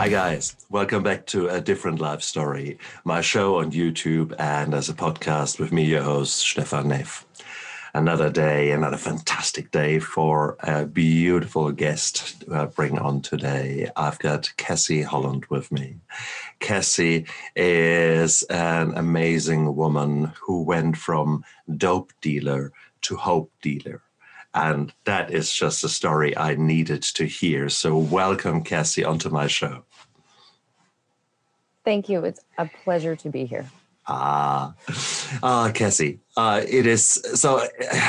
Hi, guys. Welcome back to A Different Life Story, my show on YouTube and as a podcast with me, your host, Stefan Neff. Another day, another fantastic day for a beautiful guest to uh, bring on today. I've got Cassie Holland with me. Cassie is an amazing woman who went from dope dealer to hope dealer. And that is just a story I needed to hear. So, welcome, Cassie, onto my show. Thank you. It's a pleasure to be here. Ah, ah, Cassie. Uh, it is so.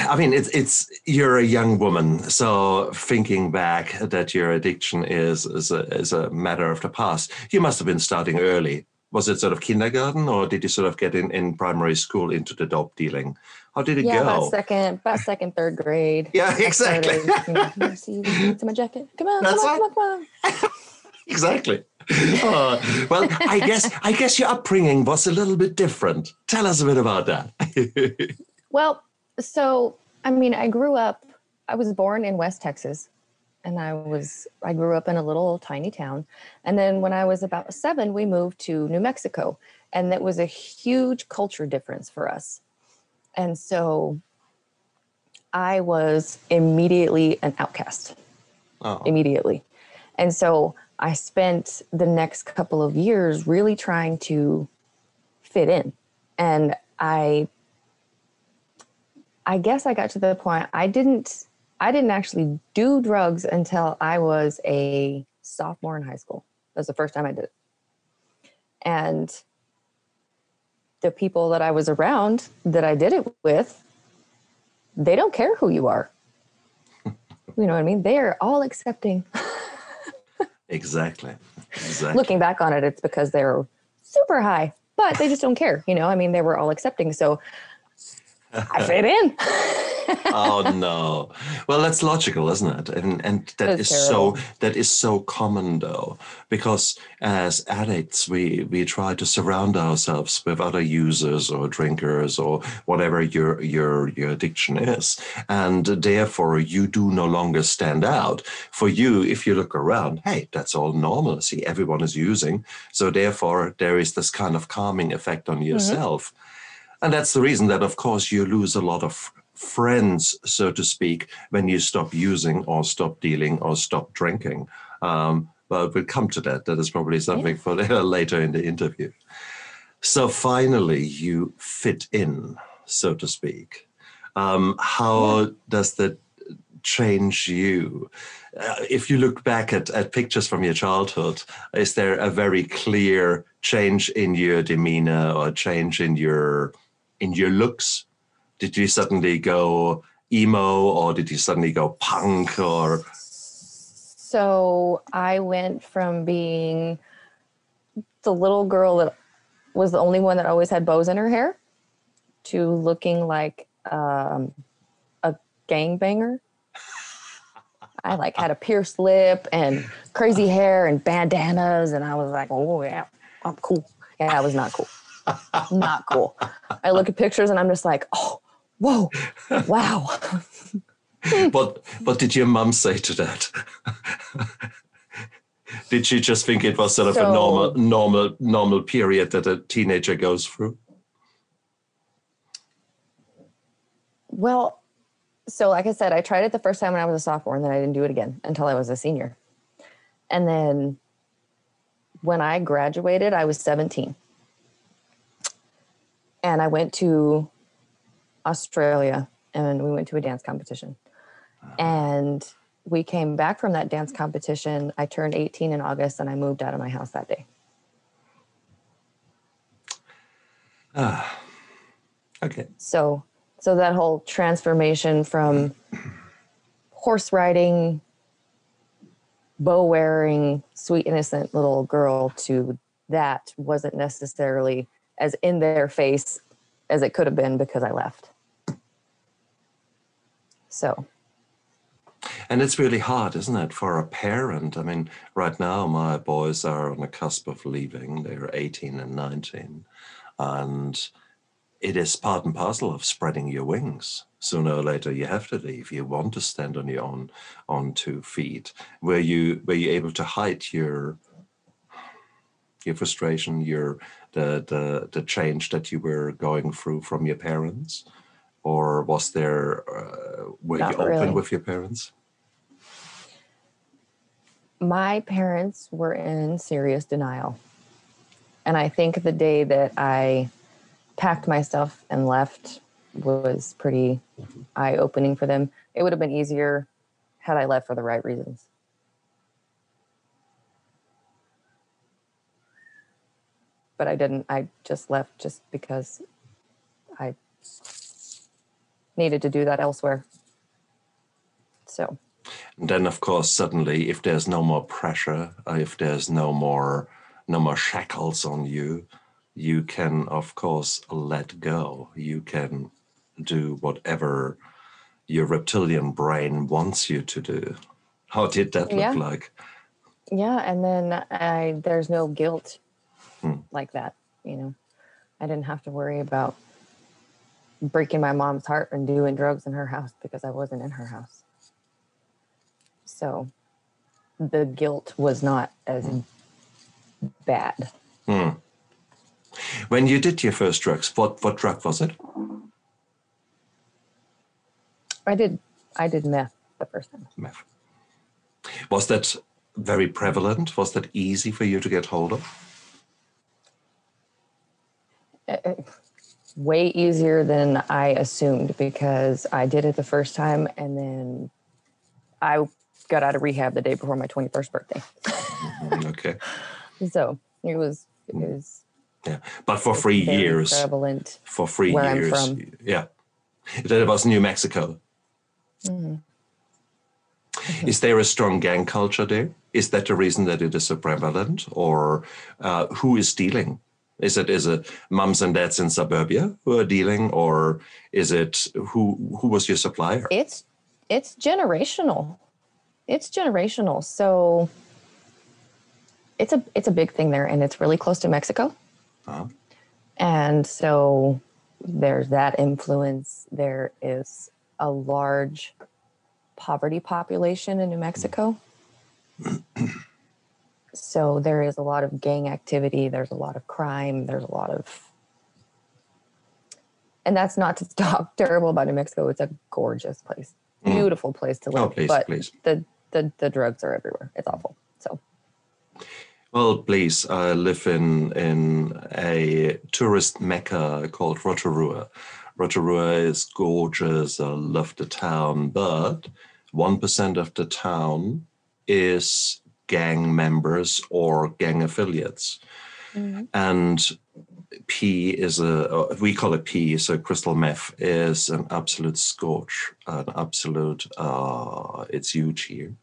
I mean, it's it's you're a young woman, so thinking back that your addiction is is a, is a matter of the past. You must have been starting early. Was it sort of kindergarten, or did you sort of get in in primary school into the dope dealing? How did it yeah, go? about second, about second, third grade. Yeah, exactly. Started, see, to my jacket. Come on, That's come on, right. come on, come on. exactly. Oh, well, I guess I guess your upbringing was a little bit different. Tell us a bit about that. Well, so I mean, I grew up. I was born in West Texas, and I was I grew up in a little tiny town. And then when I was about seven, we moved to New Mexico, and that was a huge culture difference for us. And so, I was immediately an outcast. oh, immediately. And so I spent the next couple of years really trying to fit in. And I I guess I got to the point I didn't I didn't actually do drugs until I was a sophomore in high school. That was the first time I did it. And the people that I was around that I did it with, they don't care who you are. You know what I mean? They are all accepting. exactly. Exactly. Looking back on it, it's because they're super high, but they just don't care. You know, I mean, they were all accepting. So I fit in. oh no. Well, that's logical, isn't it? And and that That's is so that is so common though, because as addicts, we we try to surround ourselves with other users or drinkers or whatever your your your addiction is, and therefore you do no longer stand out. For you, if you look around, hey, that's all normal. See, everyone is using, so therefore there is this kind of calming effect on mm-hmm. yourself. And that's the reason that, of course, you lose a lot of friends, so to speak, when you stop using or stop dealing or stop drinking. Um, but we'll come to that. That is probably something for later in the interview. So finally, you fit in, so to speak. Um, how does that change you? Uh, if you look back at, at pictures from your childhood, is there a very clear change in your demeanor or change in your in your looks? Did you suddenly go emo or did you suddenly go punk or So I went from being the little girl that was the only one that always had bows in her hair to looking like um, a gangbanger. I like had a pierced lip and crazy hair and bandanas, and I was like, "Oh yeah, I'm cool." Yeah, I was not cool. Not cool. I look at pictures and I'm just like, "Oh, whoa, wow." what what did your mum say to that? did she just think it was sort of a normal normal normal period that a teenager goes through? Well, so like I said, I tried it the first time when I was a sophomore, and then I didn't do it again until I was a senior. And then when I graduated, I was 17. And I went to Australia and we went to a dance competition. Uh-huh. And we came back from that dance competition. I turned 18 in August and I moved out of my house that day. Ah, okay. So, so that whole transformation from horse riding, bow wearing, sweet innocent little girl to that wasn't necessarily as in their face as it could have been because I left. So, And it's really hard, isn't it, for a parent? I mean, right now my boys are on the cusp of leaving. They're 18 and 19. And it is part and parcel of spreading your wings. Sooner or later you have to leave. You want to stand on your own on two feet. Were you were you able to hide your your frustration, your the the the change that you were going through from your parents, or was there uh, were Not you open really. with your parents? my parents were in serious denial. And I think the day that I packed my stuff and left was pretty eye opening for them. It would have been easier had I left for the right reasons. But I didn't. I just left just because I needed to do that elsewhere. So, And then, of course, suddenly, if there's no more pressure, uh, if there's no more no more shackles on you, you can, of course, let go. You can do whatever your reptilian brain wants you to do. How did that look Yeah. like? Yeah, and then I there's no guilt Hmm. like that, you know. I didn't have to worry about breaking my mom's heart and doing drugs in her house because I wasn't in her house. So the guilt was not as bad. Hmm. When you did your first drugs, what what drug was it? I did I did meth the first time. Meth. Was that very prevalent? Was that easy for you to get hold of? Way easier than I assumed because I did it the first time and then I got out of rehab the day before my 21st birthday. Mhm, okay. So it was it was Yeah. But for three years, prevalent. for three years. Yeah. That was New Mexico. Mhm. Is there a strong gang culture there? Is that the reason that it is so prevalent? Or uh, who is dealing? Is it is it mums and dads in suburbia who are dealing, or is it who who was your supplier? It's it's generational. It's generational. So it's a it's a big thing there, and it's really close to Mexico. Uh-huh. And so there's that influence. There is a large poverty population in New Mexico. so there is a lot of gang activity, there's a lot of crime, there's a lot of and that's not to talk terrible about New Mexico. It's a gorgeous place. Mm. Beautiful place to live. Oh, please, but please. the the the drugs are everywhere. It's awful. So Well, please, I live in in a tourist mecca called Rotorua. Rotorua is gorgeous. I love the town, but one percent of the town is gang members or gang affiliates, and P is a we call it P. So crystal meth is an absolute scorch, an absolute. Uh, it's huge here,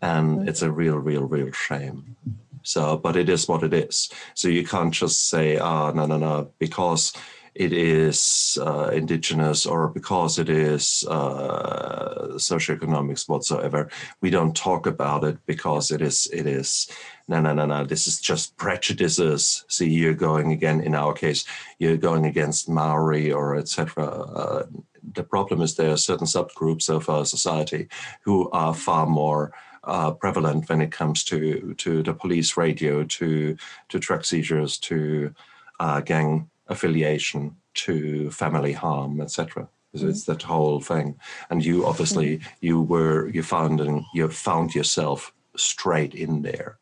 and it's a real, real, real shame. So, but it is what it is. So you can't just say, ah, no, no, no, because it is uh, indigenous or because it is uh, socioeconomics whatsoever. We don't talk about it because it is, it is, no, no, no, no. This is just prejudices. See, you're going again. In our case, you're going against Maori or etc. Uh, the problem is there are certain subgroups of our society who are far more uh, prevalent when it comes to to the police radio, to to truck seizures, to uh, gang affiliation, to family harm, etc. It's, it's that whole thing. And you obviously you were you found and you found yourself straight in there.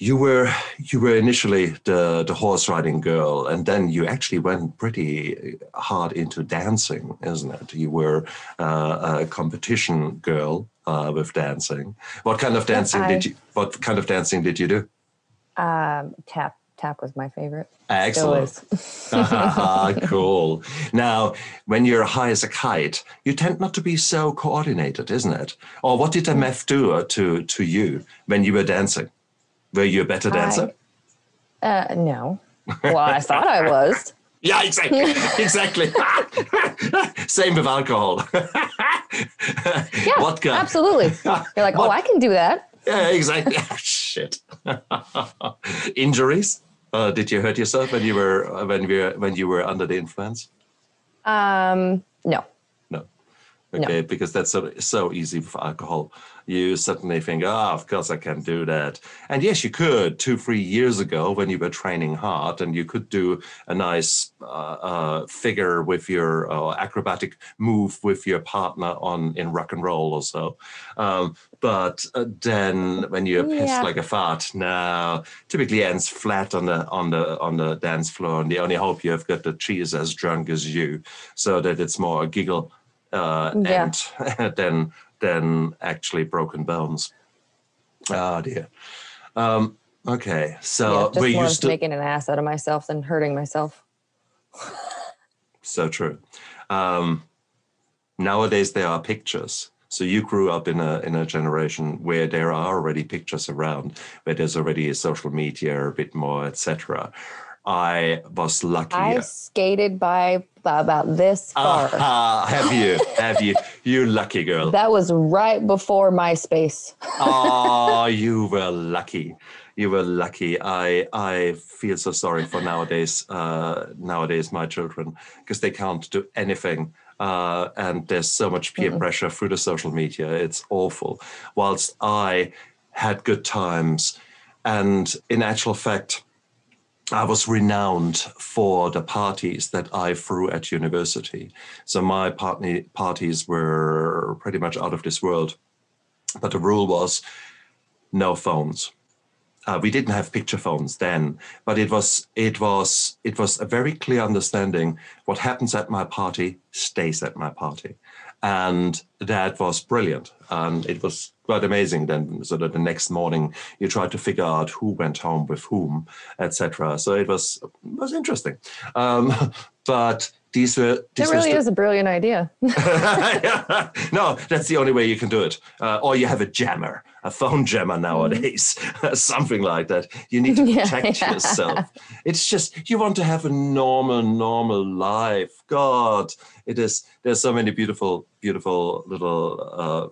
You were you were initially the the horse riding girl, and then you actually went pretty hard into dancing, isn't it? You were uh, a competition girl uh, with dancing. What kind of dancing I- did you? What kind of dancing did you do? um, tap tap was my favorite. Excellent. cool. Now, when you're high as a kite, you tend not to be so coordinated, isn't it? Or what did the meth do uh, to to you when you were dancing? Were you a better dancer? uh, no. Well, I thought I was. Yeah, exactly. exactly. Same with alcohol. Yeah, Vodka. absolutely. You're like, oh, I can do that. Yeah, exactly. Shit. Injuries? Uh, did you hurt yourself when you were when you were when you were under the influence? Um, no. No. No. Okay, because that's so, so easy with alcohol. You suddenly think, oh, of course I can do that. And yes, you could two, three years ago when you were training hard, and you could do a nice uh, uh, figure with your uh, acrobatic move with your partner on in rock and roll or so. Um, but uh, then when you're pissed Yeah. like a fart, now typically ends flat on the on the on the dance floor, and the only hope you have got the cheese as drunk as you, so that it's more a giggle uh, Yeah. and than than actually broken bones. Oh dear. Um, okay, yeah, so just we're used to making an ass out of myself than hurting myself. so true. Um, nowadays there are pictures. So you grew up in a in a generation where there are already pictures around, where there's already a social media a bit more, etc. I was lucky. I skated by about this far. Ah, have you? Have you? You lucky girl. That was right before MySpace. oh, you were lucky. You were lucky. I I feel so sorry for nowadays uh, nowadays my children because they can't do anything. Uh, and there's so much peer pressure through the social media. It's awful. Whilst I had good times, and in actual fact, I was renowned for the parties that I threw at university. So my parties were pretty much out of this world. But the rule was no phones. Uh, we didn't have picture phones then, but it was it was it was a very clear understanding. What happens at my party stays at my party, and that was brilliant. And it was quite amazing. Then, so that the next morning you try to figure out who went home with whom, etc. So it was was interesting. Um, but these were these It were really stu- is a brilliant idea. no, that's the only way you can do it. Uh, or you have a jammer, a phone jammer nowadays, something like that. You need to Yeah, protect yeah. yourself. It's just you want to have a normal, normal life. God, it is. There's so many beautiful, beautiful little uh,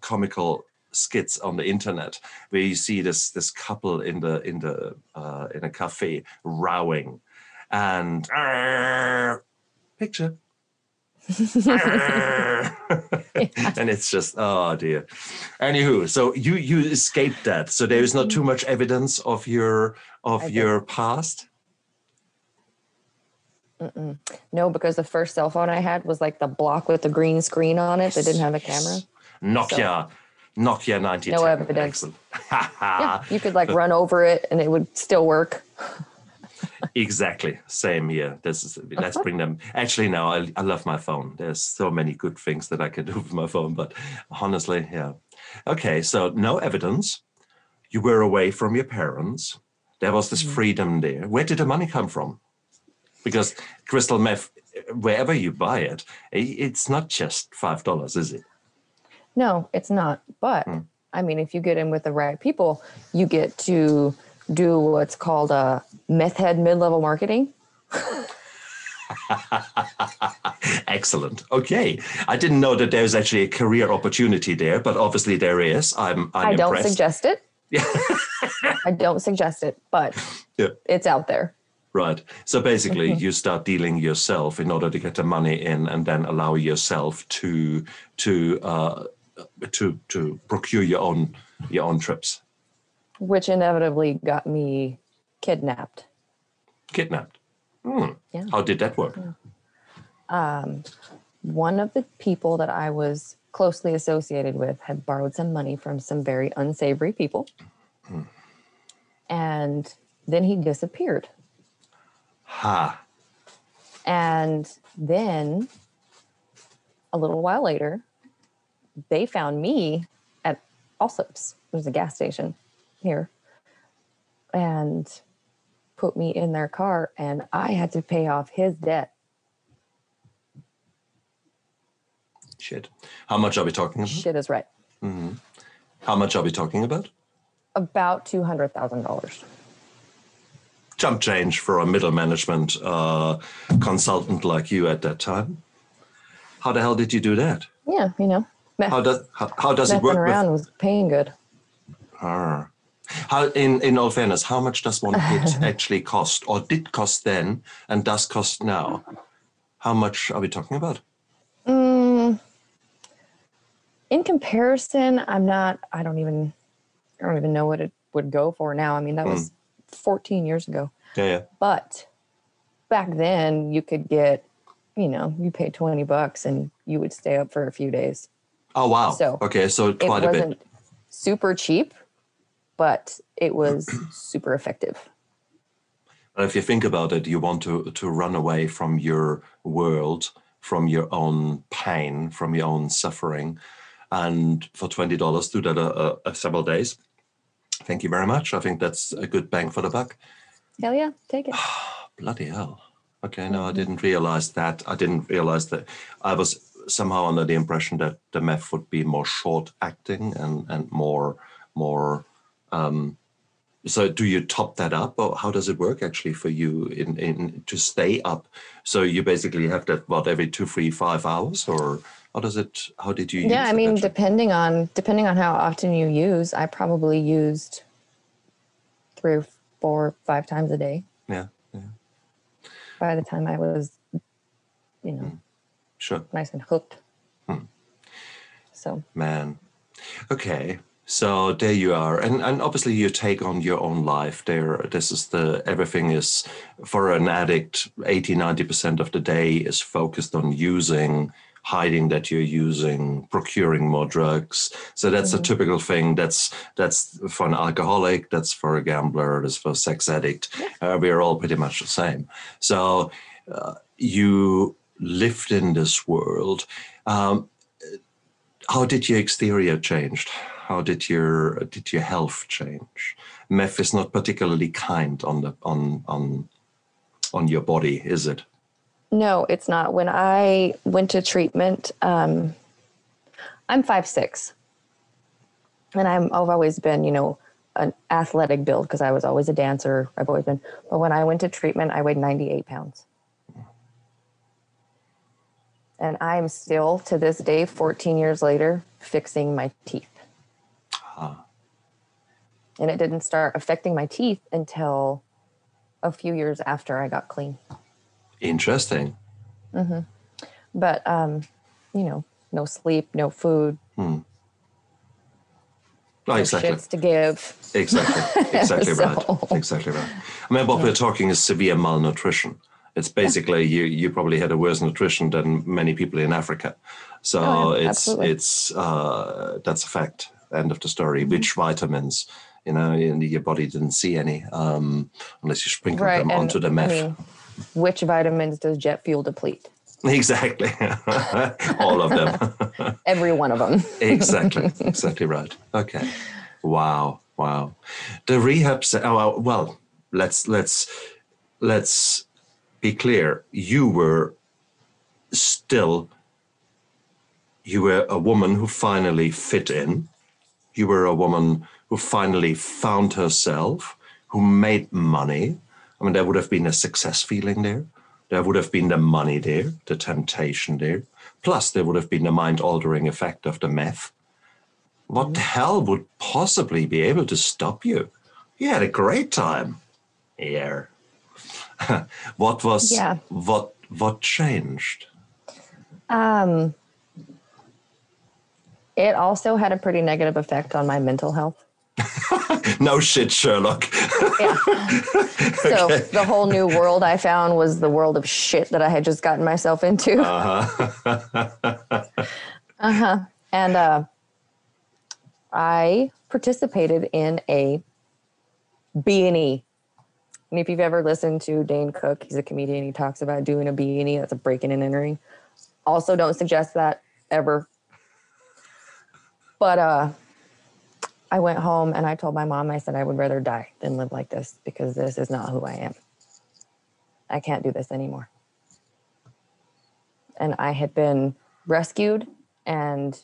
comical skits on the internet where you see this this couple in the in the uh, in a cafe rowing and picture. And it's just oh dear. Anywho so you you escaped that. So there is not too much evidence of your of your past? No, because the first cell phone I had was like the block with the green screen on it that didn't have a camera. Nokia. Nokia 90 No evidence. excellent. Yeah, you could like run over it and it would still work. exactly. Same here. This is let's bring them. Actually no I, I love my phone. There's so many good things that i can do with my phone but honestly yeah. Okay so no evidence. You were away from your parents. There was this mm. freedom there. Where did the money come from? Because crystal meth wherever you buy it it's not just five dollars is it No, it's not. But I mean, if you get in with the right people, you get to do what's called a meth head mid level marketing. excellent okay i didn't know that there's actually a career opportunity there but obviously there is i'm i'm I don't impressed suggest it. Yeah. I don't suggest it, but Yeah. it's out there. Right. So basically, you start dealing yourself in order to get the money in, and then allow yourself to to uh, to to procure your own your own trips. which inevitably got me kidnapped. Kidnapped. Hmm. Yeah. How did that work? Um, One of the people that I was closely associated with had borrowed some money from some very unsavory people. And then he disappeared. Ha. And then a little while later, they found me at Allsup's. is a gas station here. And put me in their car, and I had to pay off his debt. Shit. How much are we talking about? Shit is right. Mm-hmm. How much are we talking about? About $200,000. Jump change for a middle management uh, consultant like you at that time. How the hell did you do that? Yeah, you know, meth, How does how, how does it work? around With, was paying good. Ah. How, in in all fairness, how much does one hit actually cost, or did cost then, and does cost now? How much are we talking about? Mm, in comparison, I'm not. I don't even. I don't even know what it would go for now. I mean, that was 14 years ago. Yeah, yeah. But back then, you could get, you know, you pay 20 bucks and you would stay up for a few days. Oh wow. So, okay, so It quite a bit. wasn't super cheap, but it was super effective. But if you think about it, you want to to run away from your world, from your own pain, from your own suffering, and for twenty dollars, do that a, a, a several days. Thank you very much. I think that's a good bang for the buck. Hell yeah, take it. Bloody hell. Okay, no, I didn't realize that. I didn't realize that. I was somehow under the impression that the meth would be more short acting and and more more. Um, so, do you top that up, or how does it work actually for you in in to stay up? So you basically have that what every two, three, five hours, or how does it? How did you? Yeah, I mean, depending on depending on how often you use, I probably used three or four, five times a day. yeah, By the time I was, you know, sure. nice and hooked. Hmm. So Man. Okay. So there you are. And and obviously you take on your own life there. This is the everything is for an addict, 80, 90% of the day is focused on using, hiding that you're using, procuring more drugs. So that's a Mhm. typical thing. That's that's for an alcoholic, that's for a gambler, that's for a sex addict. Uh, we're all pretty much the same. So uh, you lived in this world. Um, how did your exterior changed? How did your did your health change? Meth is not particularly kind on the on on on your body, is it? no, it's not. When I went to treatment, um, I'm five six, and I'm I've always been, you know, an athletic build because I was always a dancer. I've always been. But when I went to treatment, I weighed 98 pounds. And I am still to this day, 14 years later, fixing my teeth. Ah, And it didn't start affecting my teeth until a few years after I got clean. interesting. Mm-hmm. But, um, you know, no sleep, no food, Hmm. Oh, no exactly. shits to give. Exactly. Exactly right. Exactly right. I mean, what we're talking is severe malnutrition. It's basically you. You probably had a worse nutrition than many people in Africa. So Oh, yeah, it's absolutely. it's uh, that's a fact. End of the story. Mm-hmm. Which vitamins? You know, in your body didn't see any um, unless you sprinkled Right. them And onto the I mean, which vitamins does jet fuel deplete? Exactly. All of them. Every one of them. exactly. Exactly right. Okay. Wow. Wow. The rehab. se- Oh, well, let's let's let's be clear. You were still. You were a woman who finally fit in. You were a woman who finally found herself, who made money. I mean, there would have been a success feeling there. There would have been the money there, the temptation there. Plus, there would have been the mind altering effect of the meth. What the mm-hmm. hell would possibly be able to stop you? You had a great time. Yeah. what was Yeah. what what changed? Um, it also had a pretty negative effect on my mental health. No shit, Sherlock. Yeah. So Okay. the whole new world I found was the world of shit that I had just gotten myself into. uh-huh. Uh-huh. And uh, I participated in a B&E. And if you've ever listened to Dane Cook, he's a comedian. He talks about doing a B&E. That's a breaking and entering. Also, don't suggest that ever. But uh, I went home and I told my mom, I said, I would rather die than live like this because this is not who I am. I can't do this anymore. And I had been rescued and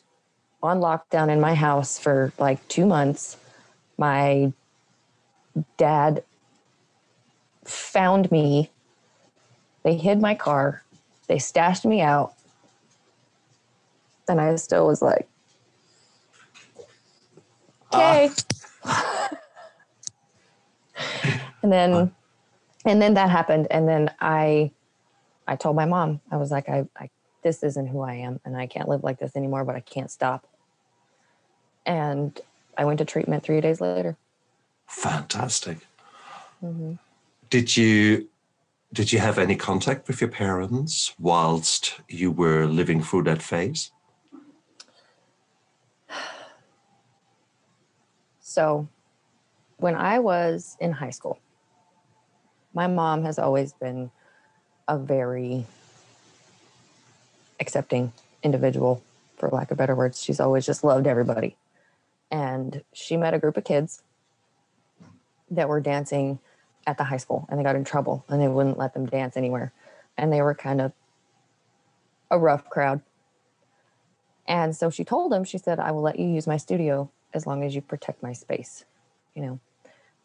on lockdown in my house for like two months. My dad found me. They hid my car. They stashed me out. And I still was like, okay. and then and then that happened. And then I I told my mom, I was like, I, I this isn't who I am and I can't live like this anymore, but I can't stop. And I went to treatment three days later. Fantastic. hmm Did you did you have any contact with your parents whilst you were living through that phase? So, when I was in high school, my mom has always been a very accepting individual, for lack of better words. She's always just loved everybody. And she met a group of kids that were dancing at the high school and they got in trouble and they wouldn't let them dance anywhere. And they were kind of a rough crowd. And so she told him, she said, I will let you use my studio as long as you protect my space, you know.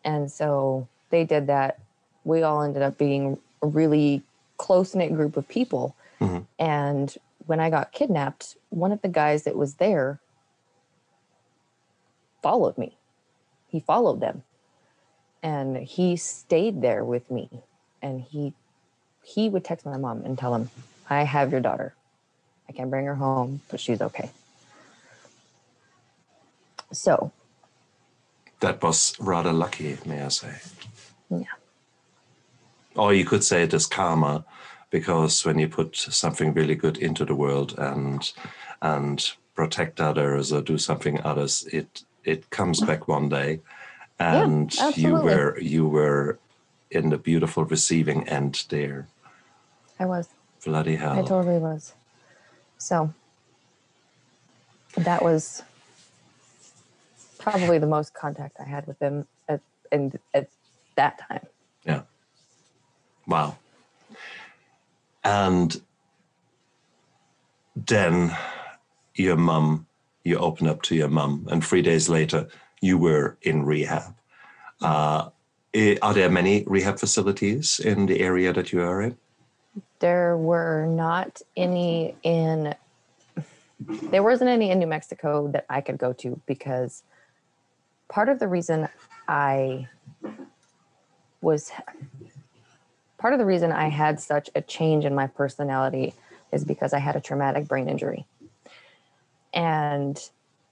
And so they did that. We all ended up being a really close knit group of people. Mhm. And when I got kidnapped, one of the guys that was there followed me. He followed them. And he stayed there with me. And he he would text my mom and tell him, I have your daughter. I can't bring her home, but she's okay. So That was rather lucky, may I say. Yeah. Or you could say it is karma, because when you put something really good into the world and and protect others or do something others, it it comes back one day, and you were you were in the beautiful receiving end there. I was. Bloody hell! I totally was. So that was probably the most contact I had with them at and at that time. Yeah. Wow. And then your mum, you open up to your mum, and three days later, you were in rehab. Uh, are there many rehab facilities in the area that you are in? There were not any in there wasn't any in New Mexico that I could go to because part of the reason I was part of the reason I had such a change in my personality is because I had a traumatic brain injury. And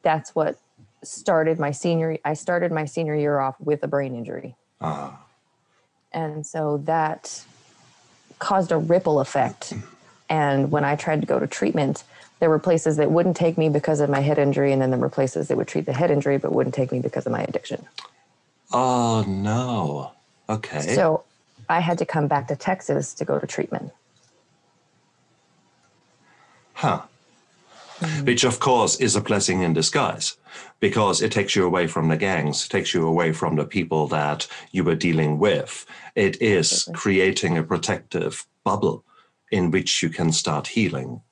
that's what started my senior I started my senior year off with a brain injury. Ah, And so that caused a ripple effect. And when I tried to go to treatment, there were places that wouldn't take me because of my head injury, and then there were places that would treat the head injury but wouldn't take me because of my addiction. oh no. Okay. So I had to come back to Texas to go to treatment. Huh. Which, of course, is a blessing in disguise because it takes you away from the gangs, takes you away from the people that you were dealing with. It is Absolutely. creating a protective bubble in which you can start healing.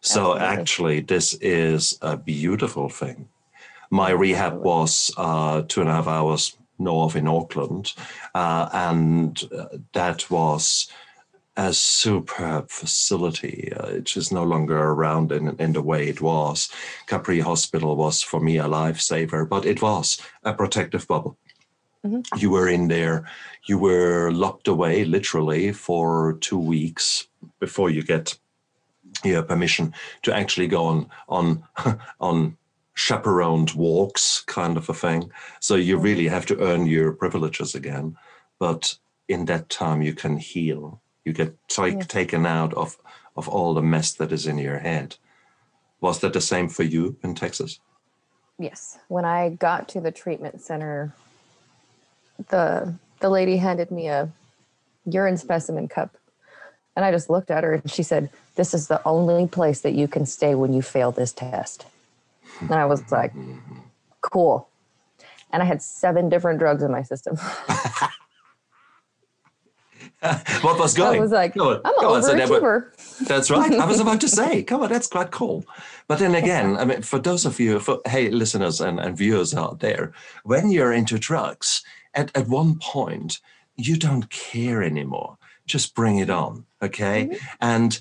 So, Absolutely. actually, this is a beautiful thing. My rehab Absolutely. was uh, two and a half hours north in Auckland, uh, and uh, that was a superb facility. Uh, it is no longer around in, in the way it was. Capri Hospital was for me a lifesaver, but it was a protective bubble. Mhm. You were in there, you were locked away literally for two weeks before you get your permission to actually go on on on chaperoned walks, kind of a thing. So you really have to earn your privileges again. But in that time, you can heal. You get take, Yeah. taken out of of all the mess that is in your head. Was that the same for you in Texas? Yes. When I got to the treatment center, the the lady handed me a urine specimen cup. And I just looked at her and she said, This is the only place that you can stay when you fail this test. And I was like, mm-hmm. Cool. And I had seven different drugs in my system. what was going? I was like, on, I'm an on. So overachiever. That's right. I was about to say, come on, that's quite cool. But then again, I mean, for those of you, for hey, listeners and, and viewers out there, when you're into drugs, at, at one point, you don't care anymore. Just bring it on. Okay. Mm-hmm. And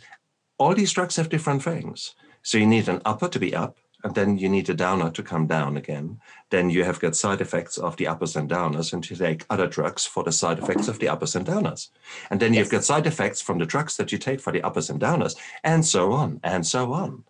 all these drugs have different things. So you need an upper to be up, and then you need a downer to come down again. Then you have got side effects of the uppers and downers, and you take other drugs for the side effects of the uppers and downers. And then you've got side effects from the drugs that you take for the uppers and downers, and so on, and so on.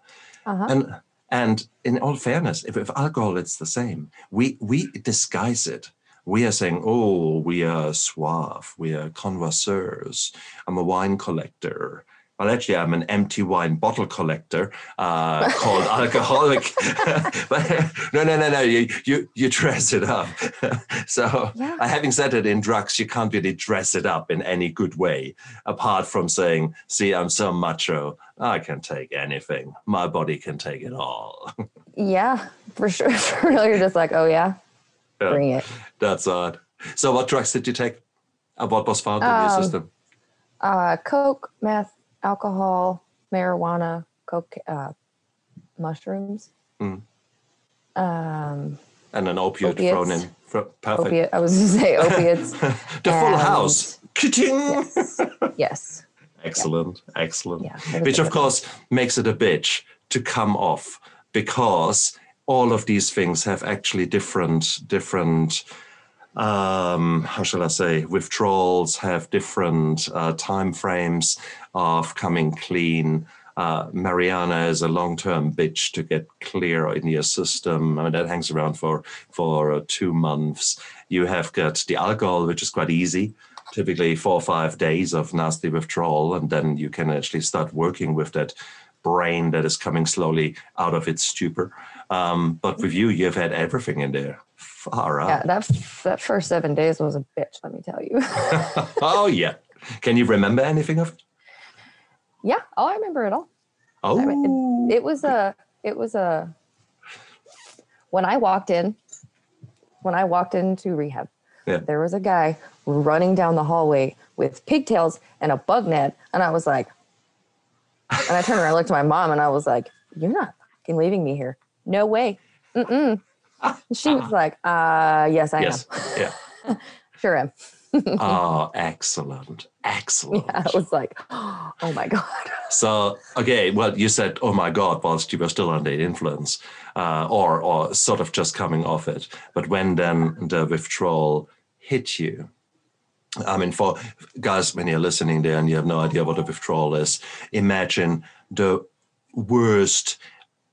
Uh-huh. And And in all fairness, if, if alcohol, it's the same. We we disguise it. We are saying, "Oh, we are suave. We are connoisseurs. I'm a wine collector. Well, actually, I'm an empty wine bottle collector uh, called alcoholic. but no, no, no, no. You, you, you dress it up. so, yeah. uh, having said it, in drugs, you can't really dress it up in any good way, apart from saying, "See, I'm so macho. I can take anything. My body can take it all." yeah, for sure. For real, you're just like, "Oh yeah, yeah. bring it." That's odd. So, what drugs did you take? Uh, what was found in um, your system? Uh, coke, meth, alcohol, marijuana, coke, uh, mushrooms. Mm. Um, and an opiate opiates. thrown in. Perfect. Opiate, I was going to say opiates. the full house. Yes. yes. Excellent. Yeah. Excellent. Yeah, Which, of course, makes it a bitch to come off because all of these things have actually different, different um, how shall I say, withdrawals have different uh, time frames of coming clean. Uh, Marijuana is a long-term bitch to get clear in your system. I mean, that hangs around for for uh, two months. You have got the alcohol, which is quite easy, typically four or five days of nasty withdrawal, and then you can actually start working with that brain that is coming slowly out of its stupor. Um, but with you, you've had everything in there. Far out. Yeah, that that first seven days was a bitch. Let me tell you. oh yeah. Can you remember anything of it? Yeah. Oh, I remember it all. Oh. I mean, it, oh, it was a. It was a. When I walked in, when I walked into rehab, yeah. there was a guy running down the hallway with pigtails and a bug net, and I was like, and I turned around, and looked at my mom, and I was like, "You're not fucking leaving me here. No way. Mm-mm she was like, uh, yes, I yes. am. Yeah. sure am. oh, excellent. Excellent. Yeah, it was like, oh my God. So, okay, well, you said, oh my God, whilst you were still under influence uh, or, or sort of just coming off it. But when then the withdrawal hit you, I mean, for guys, when you're listening there and you have no idea what a withdrawal is, imagine the worst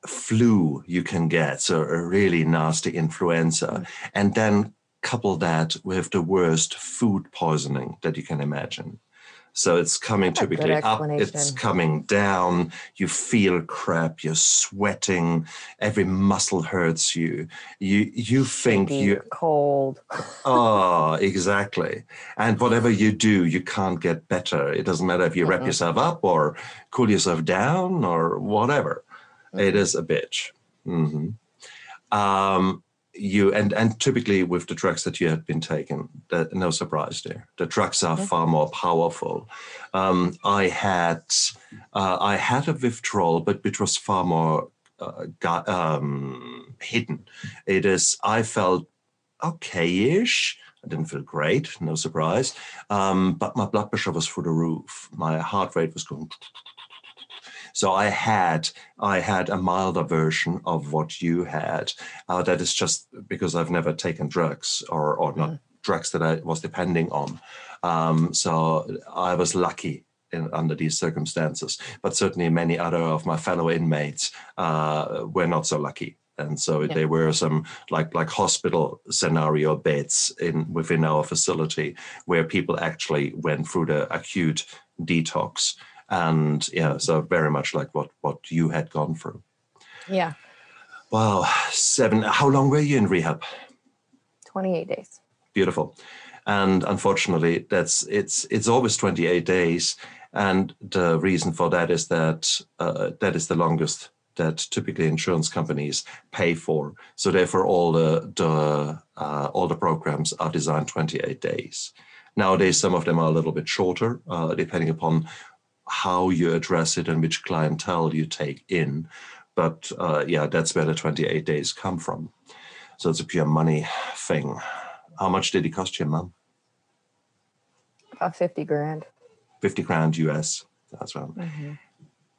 flu you can get, so a really nasty influenza, mm. and then couple that with the worst food poisoning that you can imagine. So it's coming That's typically up, it's coming down, you feel crap, you're sweating, every muscle hurts you. You you think you cold. oh, exactly. And whatever you do, you can't get better. It doesn't matter if you mm-hmm. wrap yourself up or cool yourself down or whatever. It is a bitch. Mm-hmm. Um, you and and typically with the drugs that you have been taking, that, no surprise there. The drugs are far more powerful. Um, I had uh, I had a withdrawal, but it was far more uh, got, um, hidden. It is I felt okay-ish. I didn't feel great, no surprise. Um, but my blood pressure was through the roof. My heart rate was going so I had I had a milder version of what you had. Uh, that is just because I've never taken drugs or or not mm. drugs that I was depending on. Um, so I was lucky in, under these circumstances. But certainly many other of my fellow inmates uh, were not so lucky. And so yeah. there were some like like hospital scenario beds in within our facility where people actually went through the acute detox and yeah, so very much like what what you had gone through. Yeah. Wow, seven. How long were you in rehab? Twenty eight days. Beautiful, and unfortunately, that's it's it's always twenty eight days, and the reason for that is that uh, that is the longest that typically insurance companies pay for. So therefore, all the the uh, all the programs are designed 28 days. Nowadays, some of them are a little bit shorter, uh, depending upon how you address it and which clientele you take in. But uh, yeah, that's where the 28 days come from. So it's a pure money thing. How much did it cost you, Mum? About 50 grand. 50 grand US. That's right. Mm-hmm.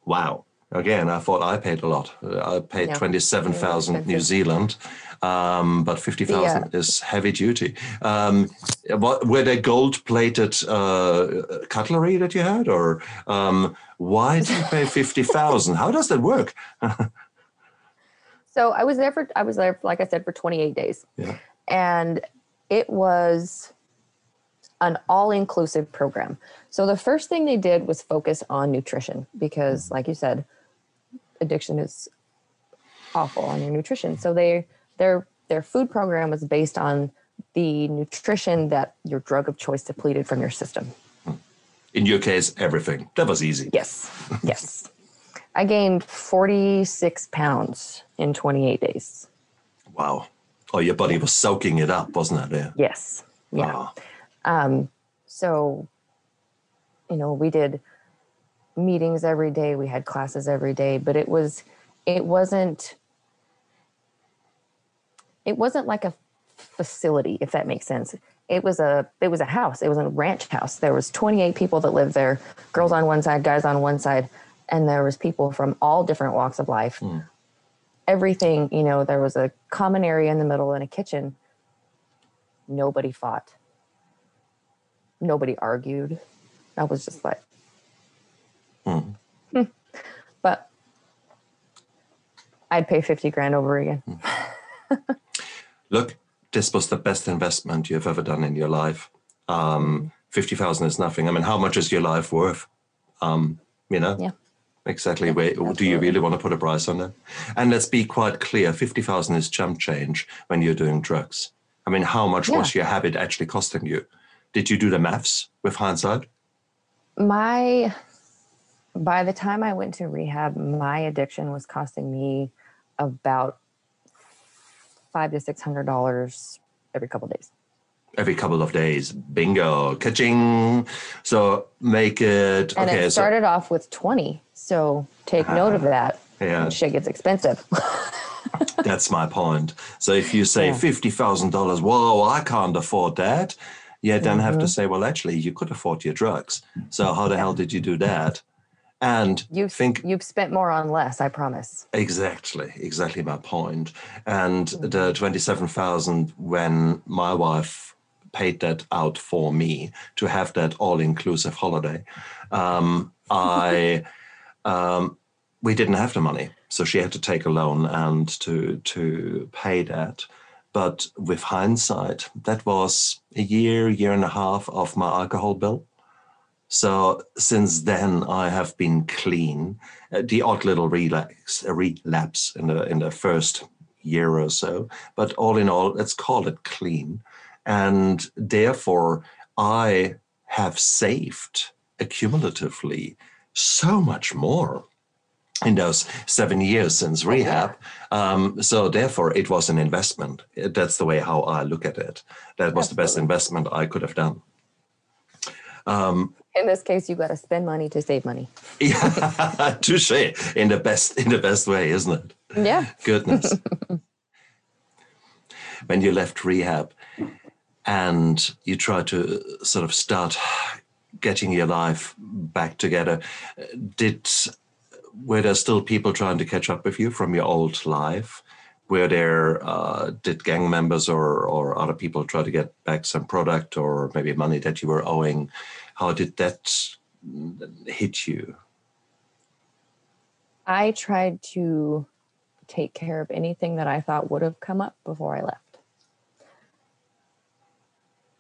Wow. Again, I thought I paid a lot. I paid yeah. 27,000 New Zealand, um, but 50,000 yeah. is heavy duty. Um, what, were they gold plated uh, cutlery that you had? Or um, why did you pay 50,000? How does that work? So I was there for I was there like I said for 28 days. Yeah. And it was an all-inclusive program. So the first thing they did was focus on nutrition because like you said addiction is awful on your nutrition. So they their their food program was based on the nutrition that your drug of choice depleted from your system. In your case, everything. That was easy. Yes. Yes. I gained 46 pounds in 28 days. Wow. Oh, your body was soaking it up, wasn't it? Yeah. Yes. Yeah. Wow. Um, so, you know, we did meetings every day, we had classes every day, but it was, it wasn't, it wasn't like a facility, if that makes sense. It was a, it was a house. It was a ranch house. There was 28 people that lived there, girls on one side, guys on one side, and there was people from all different walks of life. Mm. Everything, you know, there was a common area in the middle and a kitchen. Nobody fought nobody argued. I was just like, Mm. hmm. but I'd pay 50 grand over again. Look, this was the best investment you've ever done in your life. Um, 50,000 is nothing. I mean, how much is your life worth? Um, you know? Yeah. Exactly. Yeah, Wait, do you really want to put a price on it? And let's be quite clear 50,000 is jump change when you're doing drugs. I mean, how much was your habit actually costing you? Did you do the maths with hindsight? My, by the time I went to rehab, my addiction was costing me about five to six hundred dollars every couple of days. Every couple of days. Bingo. Ka-ching. So make it. And okay. it so, started off with 20. So take note of that. yeah. Shit gets expensive. That's my point. So if you say Yeah. fifty thousand dollars, whoa, I can't afford that. You then have to Mhm. say, well, actually, you could afford your drugs. So how the hell did you do that? And You've, think you've spent more on less, I promise. exactly, exactly my point. And Mm-hmm. the twenty-seven thousand when my wife paid that out for me to have that all-inclusive holiday, um, I um, we didn't have the money, so she had to take a loan and to to pay that. But with hindsight, that was a year, year and a half of my alcohol bill. So since then, I have been clean. Uh, the odd little relax, a relapse in the in the first year or so, but all in all, let's call it clean. And therefore, I have saved accumulatively so much more in those seven years since rehab. Um, so therefore, it was an investment. That's the way how I look at it. That was the best investment I could have done. Um, In this case, you've got to spend money to save money. yeah, touche in the best in the best way, isn't it? Yeah. Goodness. when you left rehab and you tried to sort of start getting your life back together, did were there still people trying to catch up with you from your old life? Were there uh, did gang members or or other people try to get back some product or maybe money that you were owing? How did that hit you? I tried to take care of anything that I thought would have come up before I left.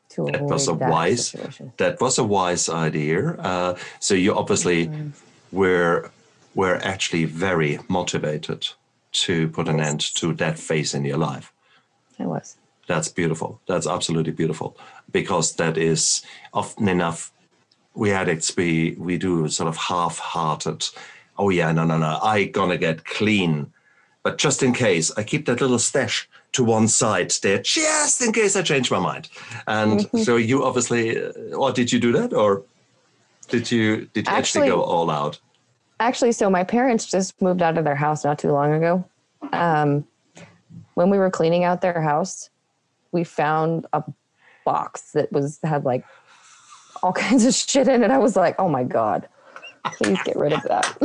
To That was a that wise- situation. that was a wise idea. Uh, so you obviously Mhm. were were actually very motivated to put an end to that phase in your life. I was. That's beautiful. That's absolutely beautiful because that is often enough. We addicts we we do sort of half-hearted. Oh yeah, no, no, no. I gonna get clean, but just in case, I keep that little stash to one side there, just in case I change my mind. And Mhm. so you obviously, uh, or did you do that, or did you did you actually, Actually- go all out? Actually, so my parents just moved out of their house not too long ago. Um, when we were cleaning out their house, we found a box that was had like all kinds of shit in it. I was like, oh my god, please get rid of that.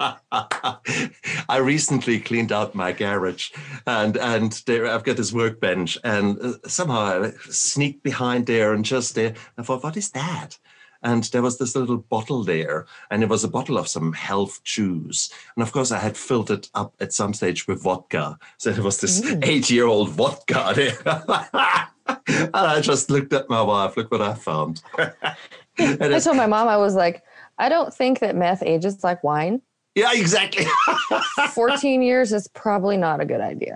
I recently cleaned out my garage, and and there I've got this workbench, and uh, somehow I sneaked behind there and just there. I thought, what is that? and there was this little bottle there, and it was a bottle of some health juice. And of course, I had filled it up at some stage with vodka. So it was this Mm. eight year old vodka there. and I just looked at my wife, look what I found. and I told my mom, I was like, I don't think that meth ages like wine. yeah, exactly. 14 years is probably not a good idea.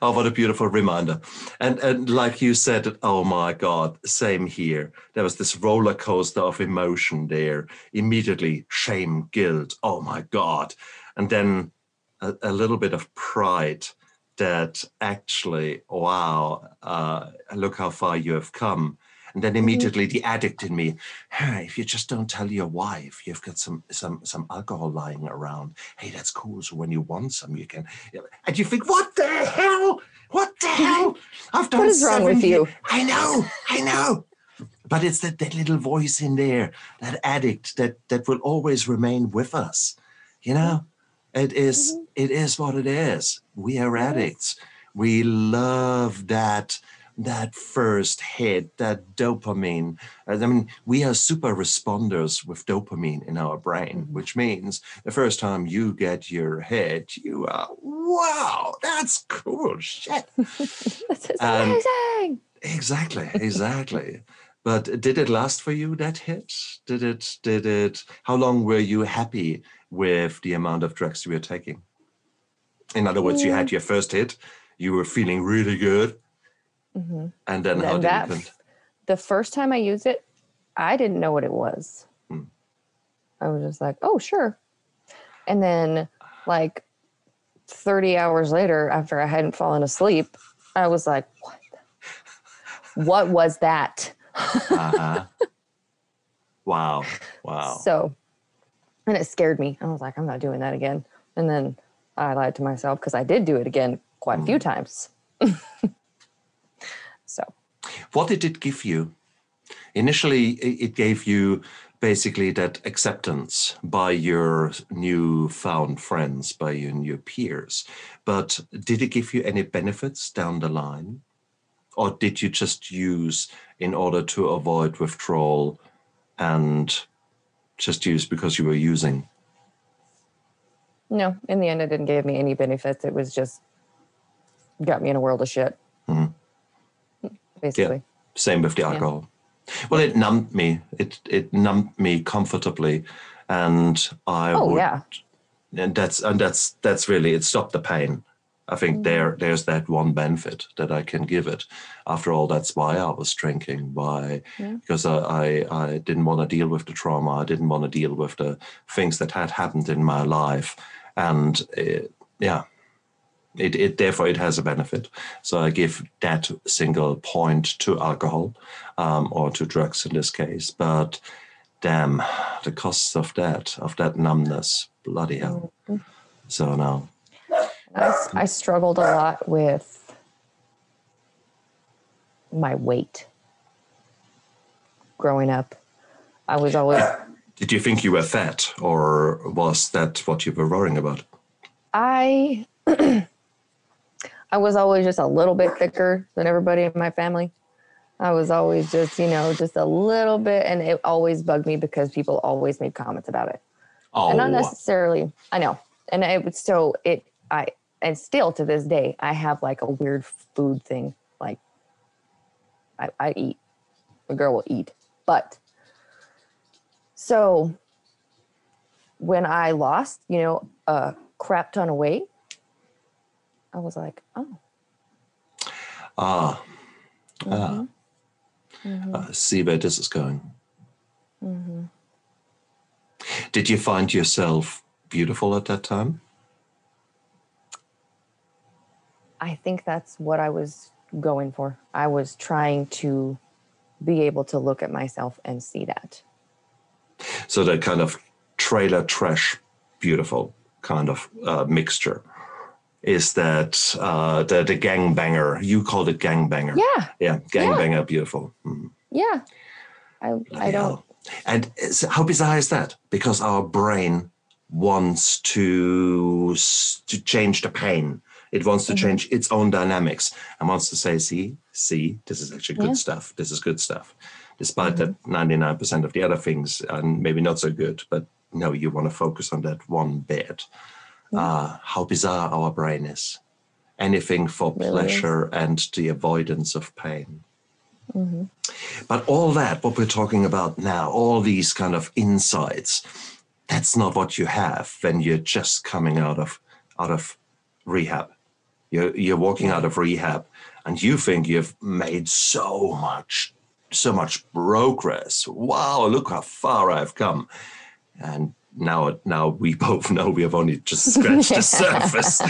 oh, what a beautiful reminder. And and like you said, oh my God, same here. There was this roller coaster of emotion there. Immediately, shame, guilt. Oh my God. And then a, a little bit of pride that actually, wow, uh, look how far you have come. And then immediately the addict in me, hey, if you just don't tell your wife you've got some some some alcohol lying around, hey, that's cool. So when you want some, you can. And you think, what the hell? What the hell? I've done. What is wrong with seven you? I know, I know. But it's that, that little voice in there, that addict that that will always remain with us. You know, it is it is what it is. We are addicts. We love that that first hit, that dopamine. I mean, we are super responders with dopamine in our brain, Mhm. which means the first time you get your hit, you are, wow, that's cool shit. this is Um, amazing. Exactly, exactly. but did it last for you that hit? Did it? Did it? How long were you happy with the amount of drugs you were taking? In other words, you had your first hit, you were feeling really good, hmm and then how And did it? The first time I used it, I didn't know what it was. Hmm. I was just like, oh, sure. And then, like 30 hours later, after I hadn't fallen asleep, I was like, what? What was that? uh-huh. Wow! Wow! So, and it scared me. I was like, I'm not doing that again. And then I lied to myself because I did do it again quite a few Hmm. times. so, what did it give you? Initially, it gave you basically that acceptance by your newfound friends, by your new peers. But did it give you any benefits down the line? Or did you just use in order to avoid withdrawal and just use because you were using? no, in the end, it didn't give me any benefits. It was just got me in a world of shit. Mhm. Basically. Same with the Yeah. alcohol. Well, it numbed me. It it numbed me comfortably, and I Oh, would yeah. and that's and that's that's really it stopped the pain i think Mhm. there there's that one benefit that i can give it after all that's why i was drinking why Yeah. because I, I i didn't want to deal with the trauma i didn't want to deal with the things that had happened in my life and it, yeah it, it therefore it has a benefit so i give that single point to alcohol um, or to drugs in this case but damn the costs of that of that numbness bloody hell Mhm. so no I, I struggled a lot with my weight growing up. I was always, did you think you were fat or was that what you were worrying about I, I was always just a little bit thicker than everybody in my family. I was always just, you know, just a little bit, and it always bugged me because people always made comments about it. oh and not oh. necessarily i know and it would so it i and still to this day i have like a weird food thing like i, I eat a girl will eat. But so when i lost you know a crap ton of weight i was like oh. Ah. Ah. Mhm, mhm, uh, see where this is going. Mhm. did you find yourself beautiful at that time i think that's what i was going for i was trying to be able to look at myself and see that so that kind of trailer trash beautiful kind of uh, mixture is that uh, the the gangbanger you called it gangbanger yeah yeah gangbanger beautiful Mhm. Yeah. I I don't. And how bizarre is that? Because our brain wants to to change the pain. It wants to Mhm. change its own dynamics and wants to say, "See, see, this is actually good Yeah. stuff. This is good stuff. despite that 99% of the other things are maybe not so good. But no, you want to focus on that one bit. Uh, how bizarre our brain is. Anything for Really is. pleasure and the avoidance of pain. But all that, what we're talking about now, all these kind of insights, that's not what you have when you're just coming out of out of rehab. You're you're walking out of rehab and you think you've made so much, so much progress. Wow, look how far I've come. And now now we both know we have only just scratched the surface.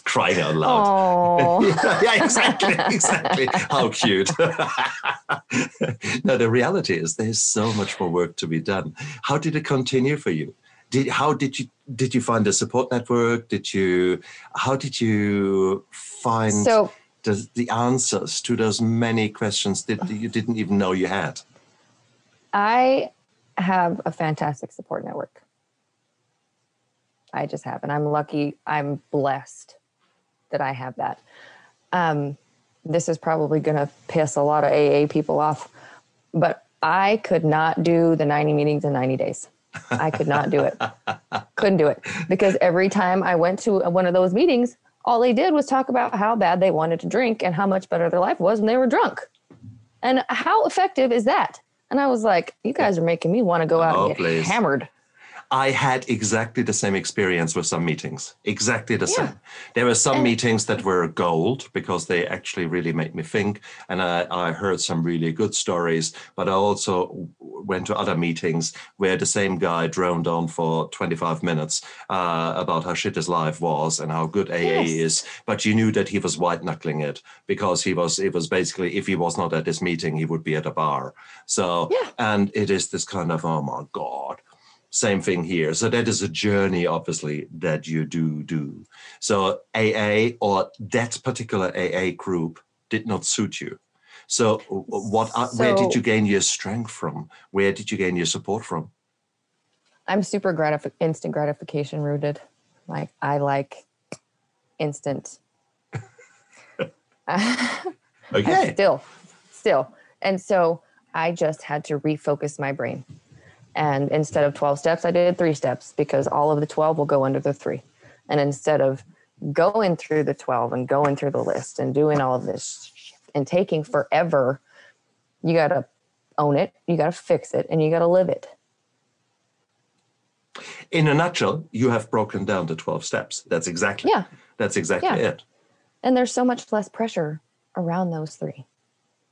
Crying out loud. Oh, yeah, exactly, exactly. How cute. now the reality is there's so much more work to be done. How did it continue for you? Did how did you did you find a support network? Did you how did you find so the, the answers to those many questions that you didn't even know you had? I have a fantastic support network. I just have, and I'm lucky. I'm blessed that I have that. Um, this is probably going to piss a lot of AA people off, but I could not do the 90 meetings in 90 days. I could not do it. Couldn't do it because every time I went to one of those meetings, all they did was talk about how bad they wanted to drink and how much better their life was when they were drunk. And how effective is that? And I was like, you guys are making me want to go out Oh, and get please. hammered. I had exactly the same experience with some meetings. Exactly the Yeah. same. There were some And- meetings that were gold because they actually really made me think. And I, I heard some really good stories. But I also went to other meetings where the same guy droned on for 25 minutes uh, about how shit his life was and how good AA Yes. is. But you knew that he was white knuckling it because he was, it was basically, if he was not at this meeting, he would be at a bar. So, Yeah. and it is this kind of, oh my God same thing here. So that is a journey, obviously, that you do do. So AA or that particular AA group did not suit you. So what? uh, where did you gain your strength from? Where did you gain your support from? I'm super gratif- instant gratification rooted. Like I like instant. Okay. Still, still. And so I just had to refocus my brain. And instead of 12 steps, I did three steps because all of the 12 will go under the three. And instead of going through the 12 and going through the list and doing all of this and taking forever, you got to own it, you got to fix it, and you got to live it. In a nutshell, you have broken down the twelve steps. That's exactly. Yeah. That's exactly Yeah. it. And there's so much less pressure around those three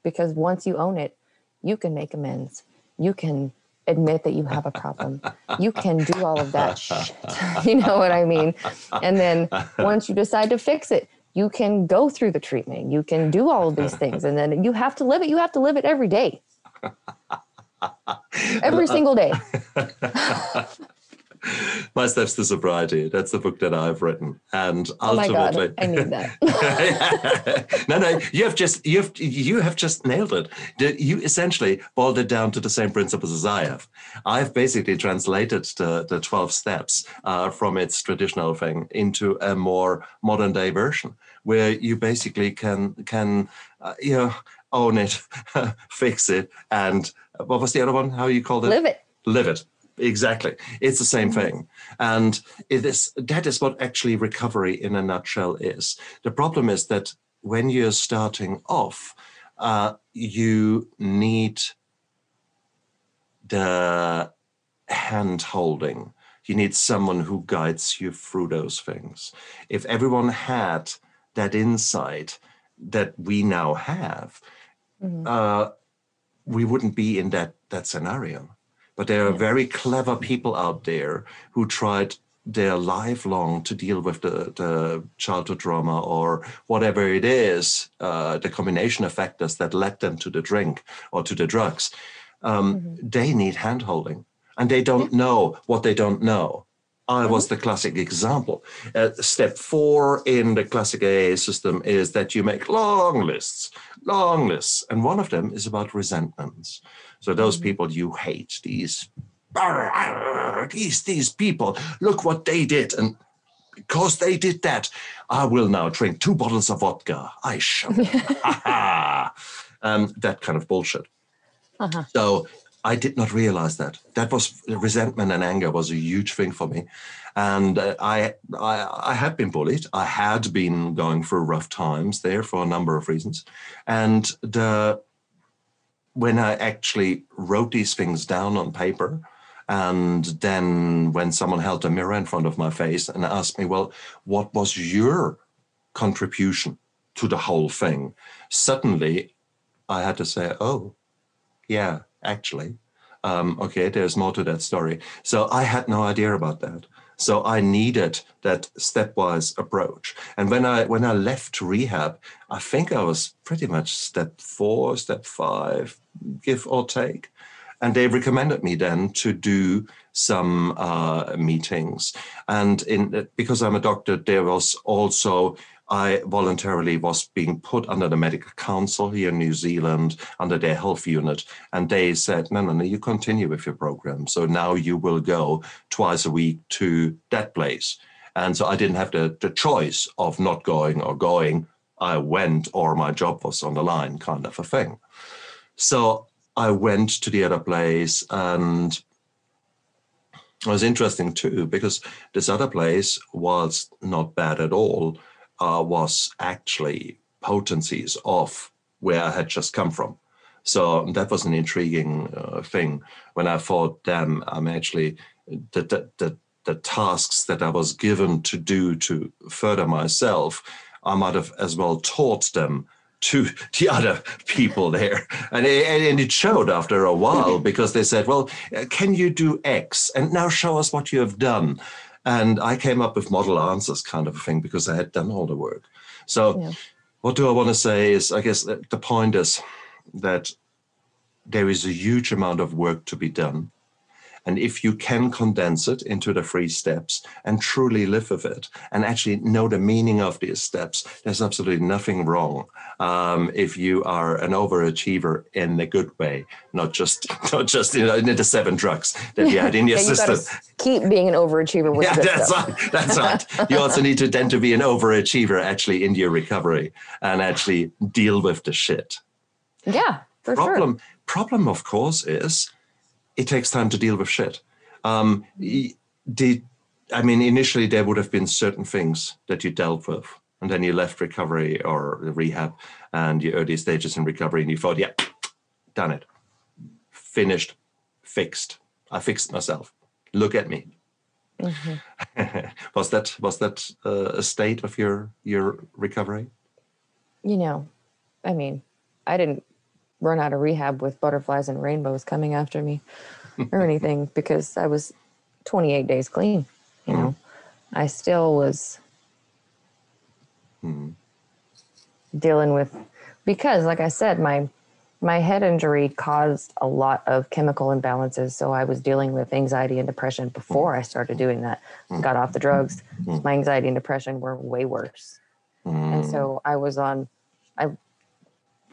because once you own it, you can make amends. You can admit that you have a problem. You can do all of that shit. You know what I mean? And then once you decide to fix it, you can go through the treatment. You can do all of these things. And then you have to live it. You have to live it every day. Every single day. My steps to sobriety. That's the book that I've written, and Oh ultimately, God. I need that. no, no, you have just you have you have just nailed it. You essentially boiled it down to the same principles as I have. I've basically translated the the twelve steps uh, from its traditional thing into a more modern day version, where you basically can can uh, you know own it, fix it, and what was the other one? How you called it? live it. live it exactly. It's the same thing. And it is that is what actually recovery in a nutshell is. The problem is that when you're starting off uh, you need the hand holding. You need someone who guides you through those things. If everyone had that insight that we now have Mhm. uh, we wouldn't be in that that scenario. But there are very clever people out there who tried their life long to deal with the, the childhood trauma or whatever it is, uh, the combination of factors that led them to the drink or to the drugs. Um, They need handholding and they don't know what they don't know. I was the classic example. Uh, step four in the classic AA system is that you make long lists, long lists, and one of them is about resentments. So those people you hate, these, these, these people, look what they did, and because they did that, I will now drink two bottles of vodka. I shall. um, that kind of bullshit. Uh-huh. So I did not realize that. That was resentment and anger was a huge thing for me, and uh, I, I I had been bullied. I had been going through rough times there for a number of reasons, and the when I actually wrote these things down on paper, and then when someone held a mirror in front of my face and asked me, "Well, what was your contribution to the whole thing?" Suddenly, I had to say, "Oh, yeah." actually. Um, okay, there's more to that story. So I had no idea about that. So I needed that stepwise approach. And when I when I left rehab, I think I was pretty much step four, step five, give or take. And they recommended me then to do some uh, meetings. And in because I'm a doctor, there was also I voluntarily was being put under the medical council here in New Zealand under their health unit. And they said, no, no, no, you continue with your program. So now you will go twice a week to that place. And so I didn't have the, the choice of not going or going. I went or my job was on the line, kind of a thing. So I went to the other place and it was interesting too because this other place was not bad at all uh, was actually potencies of where I had just come from. So that was an intriguing uh, thing. When I thought, damn, I'm actually the, the, the, the tasks that I was given to do to further myself, I might have as well taught them to the other people there. And and it showed after a while because they said, well, can you do X? And now show us what you have done. And I came up with model answers kind of a thing because I had done all the work. So, yeah. what do I want to say is, I guess uh, the point is that there is a huge amount of work to be done. And if you can condense it into the three steps and truly live with it and actually know the meaning of these steps, there's absolutely nothing wrong. Um, if you are an overachiever in a good way, not just not just you know, in the seven drugs that you had in your yeah, system. keep being an overachiever with yeah, that's right. That's right. You also need to then to be an overachiever actually in your recovery and actually deal with the shit. Yeah, for problem, sure. Problem, of course, is it takes time to deal with shit. Um, the, I mean, initially there would have been certain things that you dealt with, and then you left recovery or rehab and your early stages in recovery, and you thought, yeah, done it, finished, fixed. I fixed myself. Look at me. Mm-hmm. was that was that uh, a state of your your recovery? You know, I mean, I didn't run out of rehab with butterflies and rainbows coming after me or anything because I was 28 days clean. You know, hmm. I still was mm. dealing with because, like I said, my my head injury caused a lot of chemical imbalances. So I was dealing with anxiety and depression before I started hmm. doing that. Hmm. Got off the drugs. My anxiety and depression were way worse. And so I was on, I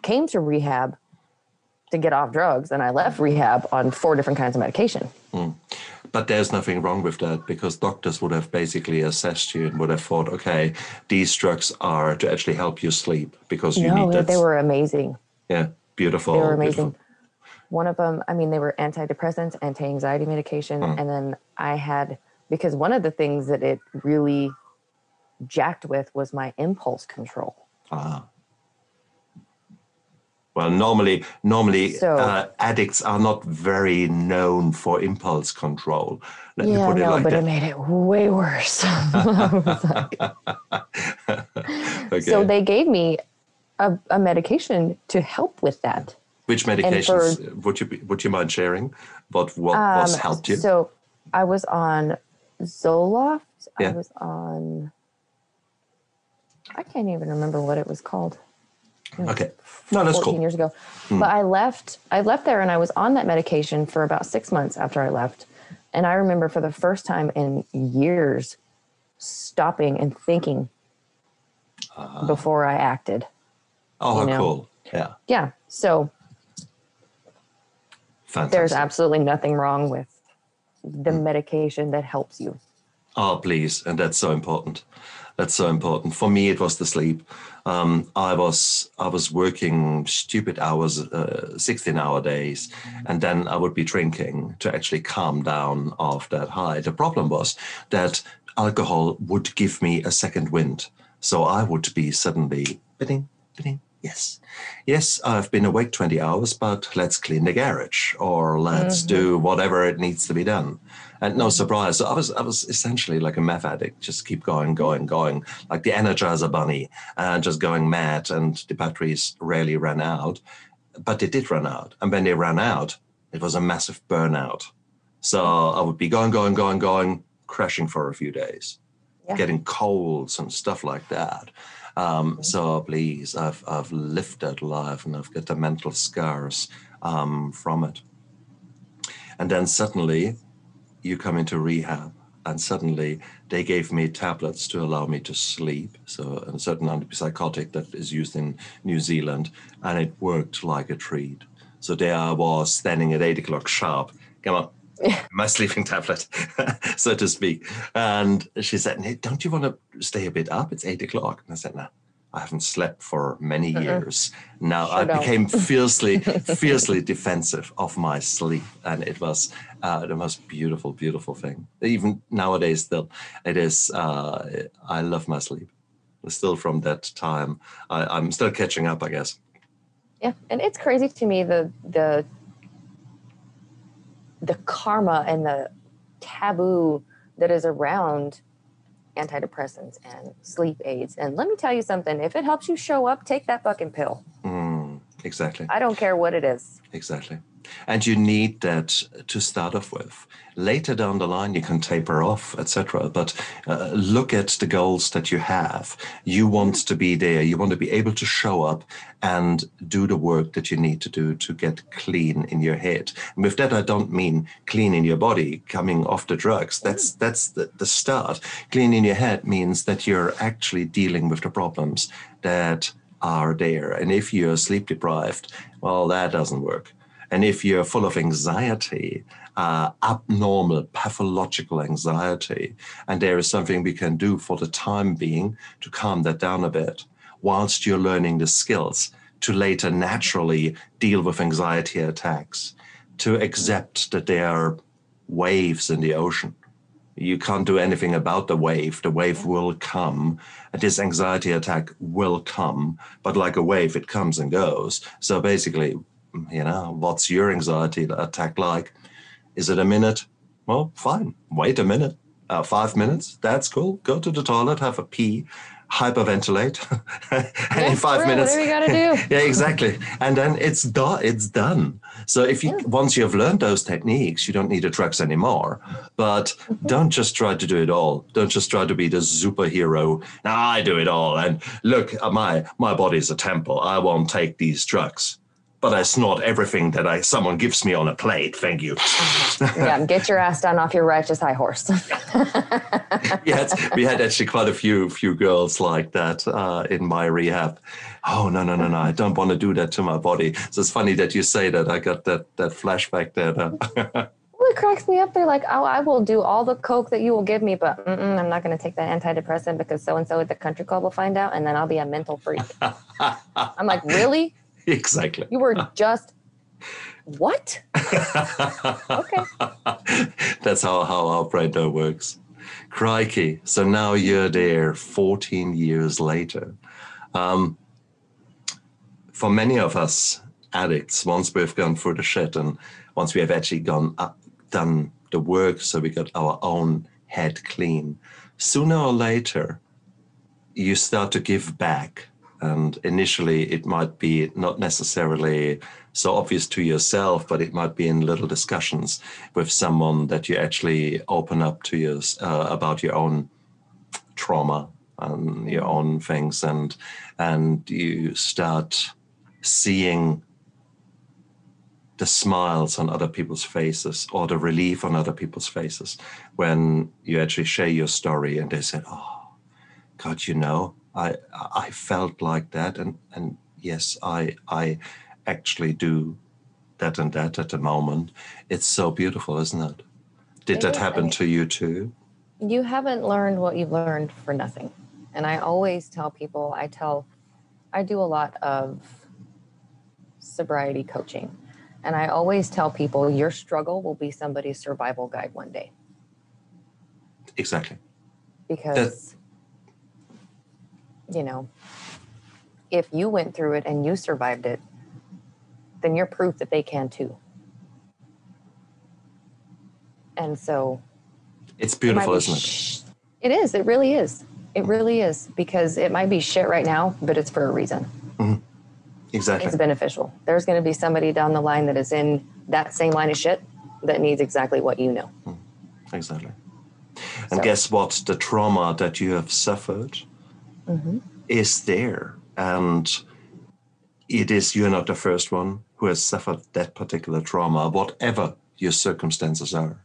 came to rehab to get off drugs and I left rehab on four different kinds of medication. Mm. But there's nothing wrong with that because doctors would have basically assessed you and would have thought, okay, these drugs are to actually help you sleep because you no, need that. They were amazing. Yeah, beautiful. They were amazing. Beautiful. One of them, I mean, they were antidepressants, anti anxiety medication. Mm. And then I had, because one of the things that it really jacked with was my impulse control. Ah well normally normally so, uh, addicts are not very known for impulse control Let yeah, no, like that. Yeah, but that. it made it way worse. okay. So they gave me a, a, medication to help with that. Which medications for, would you be, would you mind sharing? What what um, was helped you? So I was on Zoloft. Yeah. I was on. I can't even remember what it was called. Okay. No, that's 14 cool. years ago. Hmm. But I left I left there and I was on that medication for about 6 months after I left. And I remember for the first time in years stopping and thinking uh, before I acted. Oh, how cool. Yeah. Yeah. So Fantastic. there's absolutely nothing wrong with the hmm. medication that helps you. Oh, please. And that's so important. That's so important. For me, it was the sleep. Um, I was I was working stupid hours, uh, 16 hour days, and then I would be drinking to actually calm down off that high. The problem was that alcohol would give me a second wind. So I would be suddenly bidding, bidding, yes, yes, I've been awake 20 hours, but let's clean the garage or let's mm-hmm. do whatever it needs to be done. And no surprise, so I was I was essentially like a meth addict, just keep going, going, going, like the Energizer Bunny, and uh, just going mad. And the batteries rarely ran out, but they did run out. And when they ran out, it was a massive burnout. So I would be going, going, going, going, crashing for a few days, yeah. getting colds and stuff like that. Um, so please, I've I've lived that life and I've got the mental scars um, from it. And then suddenly you come into rehab and suddenly they gave me tablets to allow me to sleep. So a certain antipsychotic that is used in New Zealand, and it worked like a treat. So there I was standing at eight o'clock sharp. Come on, my sleeping tablet, so to speak. And she said, "Don't you want to stay a bit up? It's eight o'clock." And I said, "No." I haven't slept for many uh-uh. years. Now sure I don't. became fiercely, fiercely defensive of my sleep, and it was uh, the most beautiful, beautiful thing. Even nowadays, still, it is. Uh, I love my sleep. Still from that time, I, I'm still catching up, I guess. Yeah, and it's crazy to me the the the karma and the taboo that is around antidepressants and sleep aids. And let me tell you something if it helps you show up, take that fucking pill. Mm, exactly. I don't care what it is. Exactly. And you need that to start off with. Later down the line, you can taper off, etc. But uh, look at the goals that you have. You want to be there. You want to be able to show up and do the work that you need to do to get clean in your head. And with that, I don't mean clean in your body, coming off the drugs. That's that's the, the start. Clean in your head means that you're actually dealing with the problems that are there. And if you're sleep deprived, well, that doesn't work. And if you're full of anxiety, uh, abnormal, pathological anxiety, and there is something we can do for the time being to calm that down a bit, whilst you're learning the skills to later naturally deal with anxiety attacks, to accept that there are waves in the ocean. You can't do anything about the wave. The wave will come. This anxiety attack will come, but like a wave, it comes and goes. So basically, you know, what's your anxiety attack like? Is it a minute? Well, fine. Wait a minute. Uh, five minutes. That's cool. Go to the toilet, have a pee, hyperventilate. and in five minutes. We gotta do? yeah, exactly. And then it's done. It's done. So if you yeah. once you have learned those techniques, you don't need the drugs anymore. But mm-hmm. don't just try to do it all. Don't just try to be the superhero. Now I do it all. And look, my my body's a temple. I won't take these drugs but I snort everything that I someone gives me on a plate. Thank you. yeah, get your ass down off your righteous high horse. yes, we had actually quite a few few girls like that uh, in my rehab. Oh no no no no! I don't want to do that to my body. So it's funny that you say that. I got that that flashback there. well, it cracks me up. They're like, "Oh, I will do all the coke that you will give me, but I'm not going to take that antidepressant because so and so at the country club will find out, and then I'll be a mental freak." I'm like, "Really?" exactly. You were just what? okay. That's how, how our brain works. Crikey. So now you're there 14 years later. Um, for many of us addicts, once we've gone through the shit and once we have actually gone up, done the work so we got our own head clean, sooner or later, you start to give back and initially, it might be not necessarily so obvious to yourself, but it might be in little discussions with someone that you actually open up to your, uh, about your own trauma and your own things, and and you start seeing the smiles on other people's faces or the relief on other people's faces when you actually share your story and they said, "Oh, God, you know." I I felt like that, and and yes, I I actually do that and that at the moment. It's so beautiful, isn't it? Did it that happen to you too? you haven't learned what you've learned for nothing. And I always tell people, I tell, I do a lot of sobriety coaching. And I always tell people your struggle will be somebody's survival guide one day. Exactly. Because, you know, if you went through it and you survived it, then you're proof that they can too. And so It's beautiful, isn't it? It is. It really is. It really is because it might be shit right now, but it's for a reason. Mm-hmm. Exactly. It's beneficial. There's going to be somebody down the line that is in that same line of shit that needs exactly what you know. Mm-hmm. Exactly. And So- guess what? The trauma that you have suffered Mhm. is there. And it is, you're not the first one who has suffered that particular trauma, whatever your circumstances are.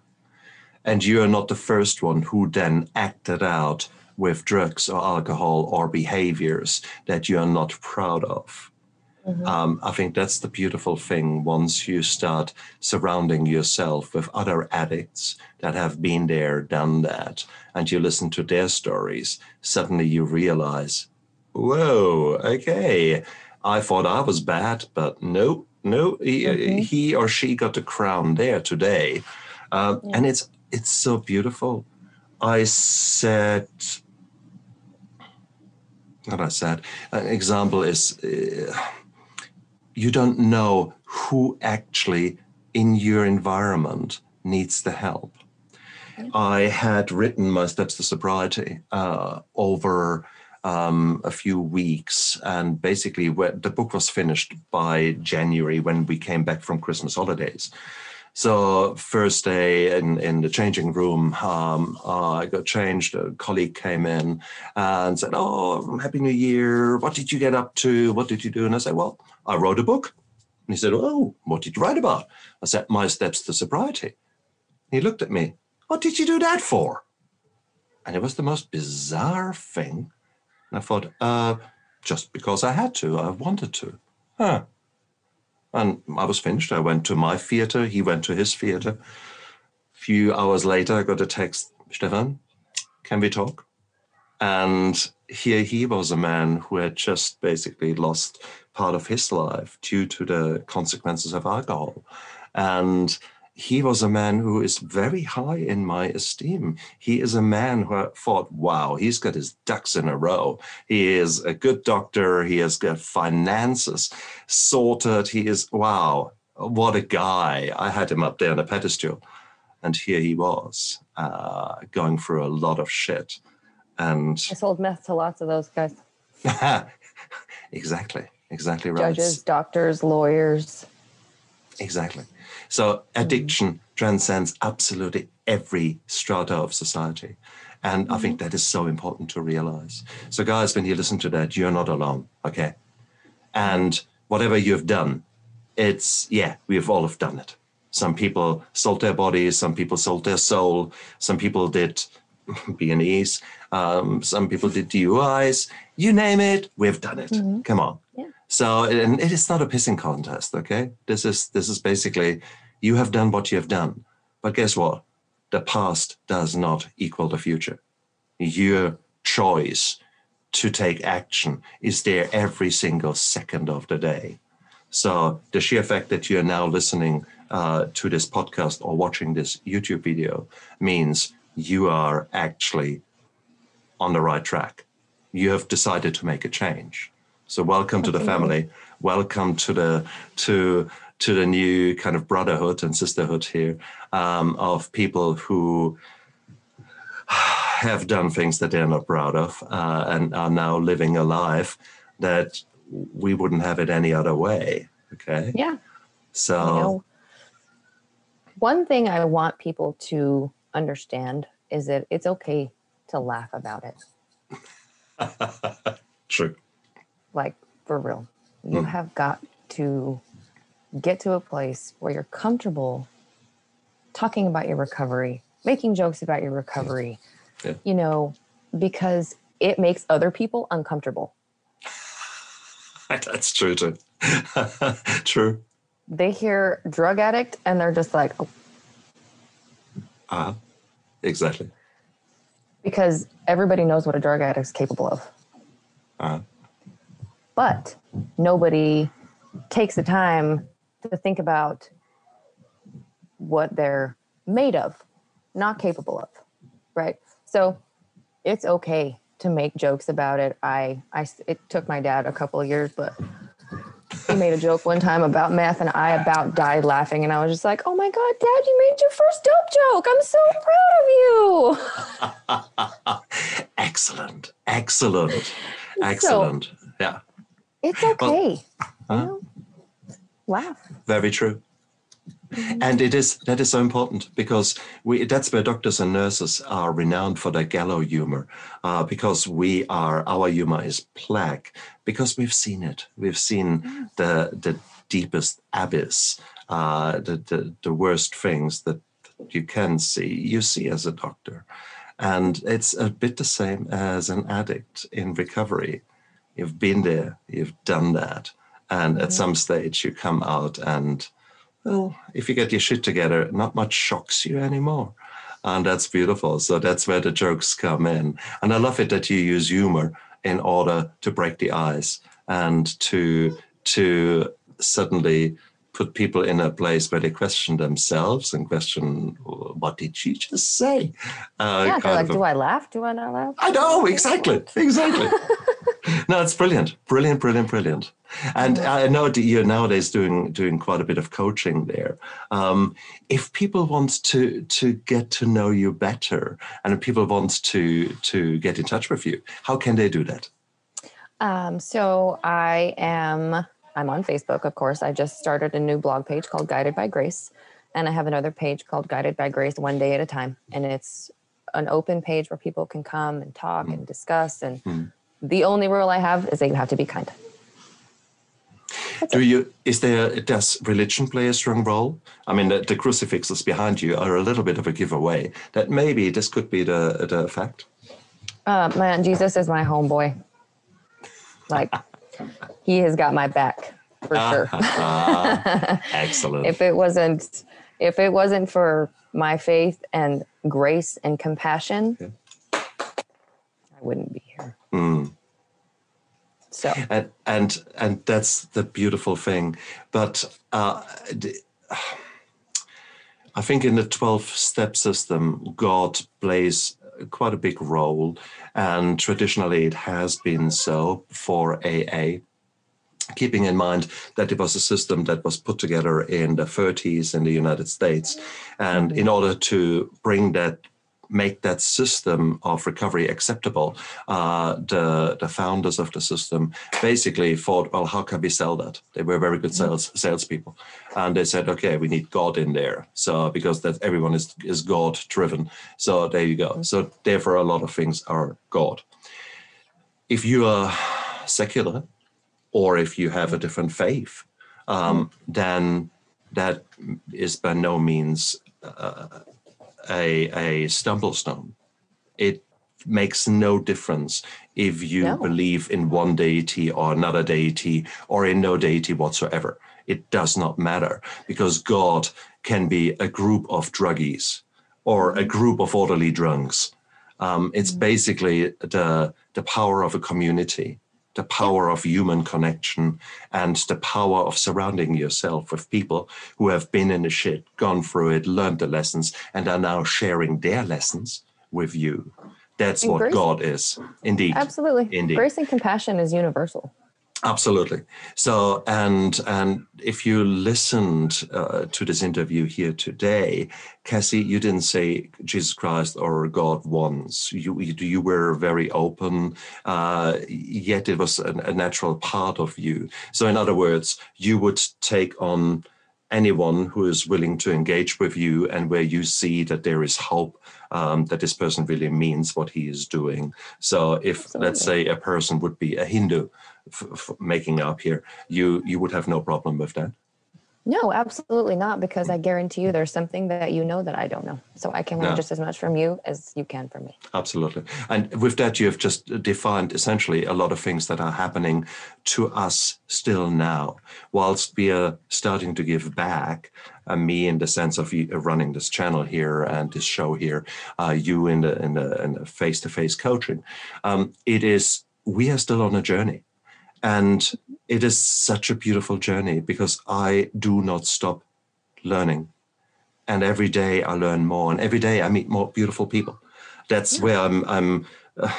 And you are not the first one who then acted out with drugs or alcohol or behaviors that you are not proud of. Mhm. Um, I think that's the beautiful thing once you start surrounding yourself with other addicts that have been there, done that, and you listen to their stories, suddenly you realize, whoa, okay, I thought I was bad, but no, no, he, Mhm. he or she got the crown there today. Um, Yeah. And it's it's so beautiful. I said, what I said, an example is uh, you don't know who actually in your environment needs the help. I had written my steps to sobriety uh, over um, a few weeks, and basically, where the book was finished by January when we came back from Christmas holidays. So first day in, in the changing room, um, uh, I got changed. A colleague came in and said, "Oh, Happy New Year! What did you get up to? What did you do?" And I said, "Well, I wrote a book." And he said, "Oh, what did you write about?" I said, "My steps to sobriety." He looked at me. What did you do that for? And it was the most bizarre thing. And I thought, uh, just because I had to, I wanted to. Huh. And I was finished. I went to my theater. He went to his theater. A few hours later, I got a text, Stefan, can we talk? And here he was a man who had just basically lost part of his life due to the consequences of alcohol. And he was a man who is very high in my esteem. He is a man who I thought, wow, he's got his ducks in a row. He is a good doctor. He has got finances sorted. He is, wow, what a guy. I had him up there on a pedestal. And here he was uh, going through a lot of shit. And I sold meth to lots of those guys exactly, exactly right. judges, doctors, lawyers. Exactly. So addiction transcends absolutely every strata of society. And I think that is so important to realize. So, guys, when you listen to that, you're not alone. Okay. And whatever you've done, it's, yeah, we've all have done it. Some people sold their bodies, some people sold their soul, some people did B&Es, um, some people did DUIs, you name it, we've done it. Mhm. Come on. So, and it is not a pissing contest, okay? This is this is basically you have done what you have done, but guess what? The past does not equal the future. Your choice to take action is there every single second of the day. So the sheer fact that you are now listening uh, to this podcast or watching this YouTube video means you are actually on the right track. You have decided to make a change. So welcome to the family. Welcome to the to to the new kind of brotherhood and sisterhood here um, of people who have done things that they're not proud of uh, and are now living a life that we wouldn't have it any other way. Okay, Yeah. so You know, one thing I want people to understand is that it's okay to laugh about it. true. Like, for real. You Mm. have got to get to a place where you're comfortable talking about your recovery, making jokes about your recovery, Yeah. you know, because it makes other people uncomfortable. That's true too. true. They hear drug addict and they're just like, oh, Uh, exactly. because everybody knows what a drug addict is capable of. Uh, but nobody takes the time to think about what they're made of, not capable of, right? So it's okay to make jokes about it. I, I, it took my dad a couple of years, but he made a joke one time about meth, and I about died laughing. And I was just like, "Oh my god, Dad, you made your first dope joke! I'm so proud of you." excellent, excellent, excellent. So, yeah, it's okay. Well? Laugh. Very true. Mm-hmm. And it is that is so important because we that's where doctors and nurses are renowned for their gallow humor, uh, because we are our humor is plague because we've seen it. We've seen mm. the the deepest abyss, uh, the, the the worst things that you can see. You see as a doctor, and it's a bit the same as an addict in recovery. You've been there, you've done that, and mm-hmm. at some stage you come out and well, if you get your shit together, not much shocks you anymore. And that's beautiful. So that's where the jokes come in. And I love it that you use humor in order to break the ice and to to suddenly put people in a place where they question themselves and question what did she just say? Uh, yeah, they're like, a, do I laugh? Do I not laugh? I know exactly, exactly. no, it's brilliant, brilliant, brilliant, brilliant. And I know you're nowadays doing doing quite a bit of coaching there. Um, if people want to to get to know you better, and if people want to to get in touch with you, how can they do that? Um, so I am I'm on Facebook, of course. I just started a new blog page called Guided by Grace, and I have another page called Guided by Grace, one day at a time, and it's an open page where people can come and talk mm. and discuss. And mm. The only rule I have is that you have to be kind. Do you? Is there? Does religion play a strong role? I mean, the, the, crucifixes behind you are a little bit of a giveaway that maybe this could be the the fact. Uh, man, Jesus is my homeboy. Like, he has got my back for sure. excellent. if it wasn't, if it wasn't for my faith and grace and compassion, yeah. I wouldn't be. Mm. So and and and that's the beautiful thing. But uh, I think in the twelve step system, God plays quite a big role, and traditionally it has been so for AA. Keeping in mind that it was a system that was put together in the 30s in the United States. And in order to bring that make that system of recovery acceptable, uh, the the founders of the system basically thought, well, how can we sell that? They were very good mm-hmm. sales salespeople, and they said, okay, we need God in there, so because that everyone is is God driven. So there you go. Mm-hmm. So therefore, a lot of things are God. If you are secular, or if you have a different faith, um, mm-hmm. then that is by no means uh, a, a stumble stone. It makes no difference if you no. believe in one deity or another deity or in no deity whatsoever. It does not matter because God can be a group of druggies or a mm-hmm. group of orderly drunks. Um, it's mm-hmm. basically the, the power of a community the power of human connection and the power of surrounding yourself with people who have been in the shit, gone through it, learned the lessons, and are now sharing their lessons with you. That's and what grace, God is. Indeed. Absolutely. Indeed. Grace and compassion is universal. Absolutely. So, and and if you listened uh, to this interview here today, Cassie, you didn't say Jesus Christ or God once. You you were very open, uh, yet it was a, a natural part of you. So, in other words, you would take on anyone who is willing to engage with you and where you see that there is hope um, that this person really means what he is doing. So if Absolutely. let's say a person would be a Hindu making up here, you you would have no problem with that. No, absolutely not, because I guarantee you there's something that you know that I don't know. So I can learn Yeah. just as much from you as you can from me. Absolutely. And with that, you have just defined essentially a lot of things that are happening to us still now, whilst we are starting to give back. Uh, me, in the sense of uh, running this channel here and this show here, uh, you in the in the, in the face-to-face coaching. Um, it is we are still on a journey, and it is such a beautiful journey because I do not stop learning, and every day I learn more, and every day I meet more beautiful people that's where I'm. I'm uh,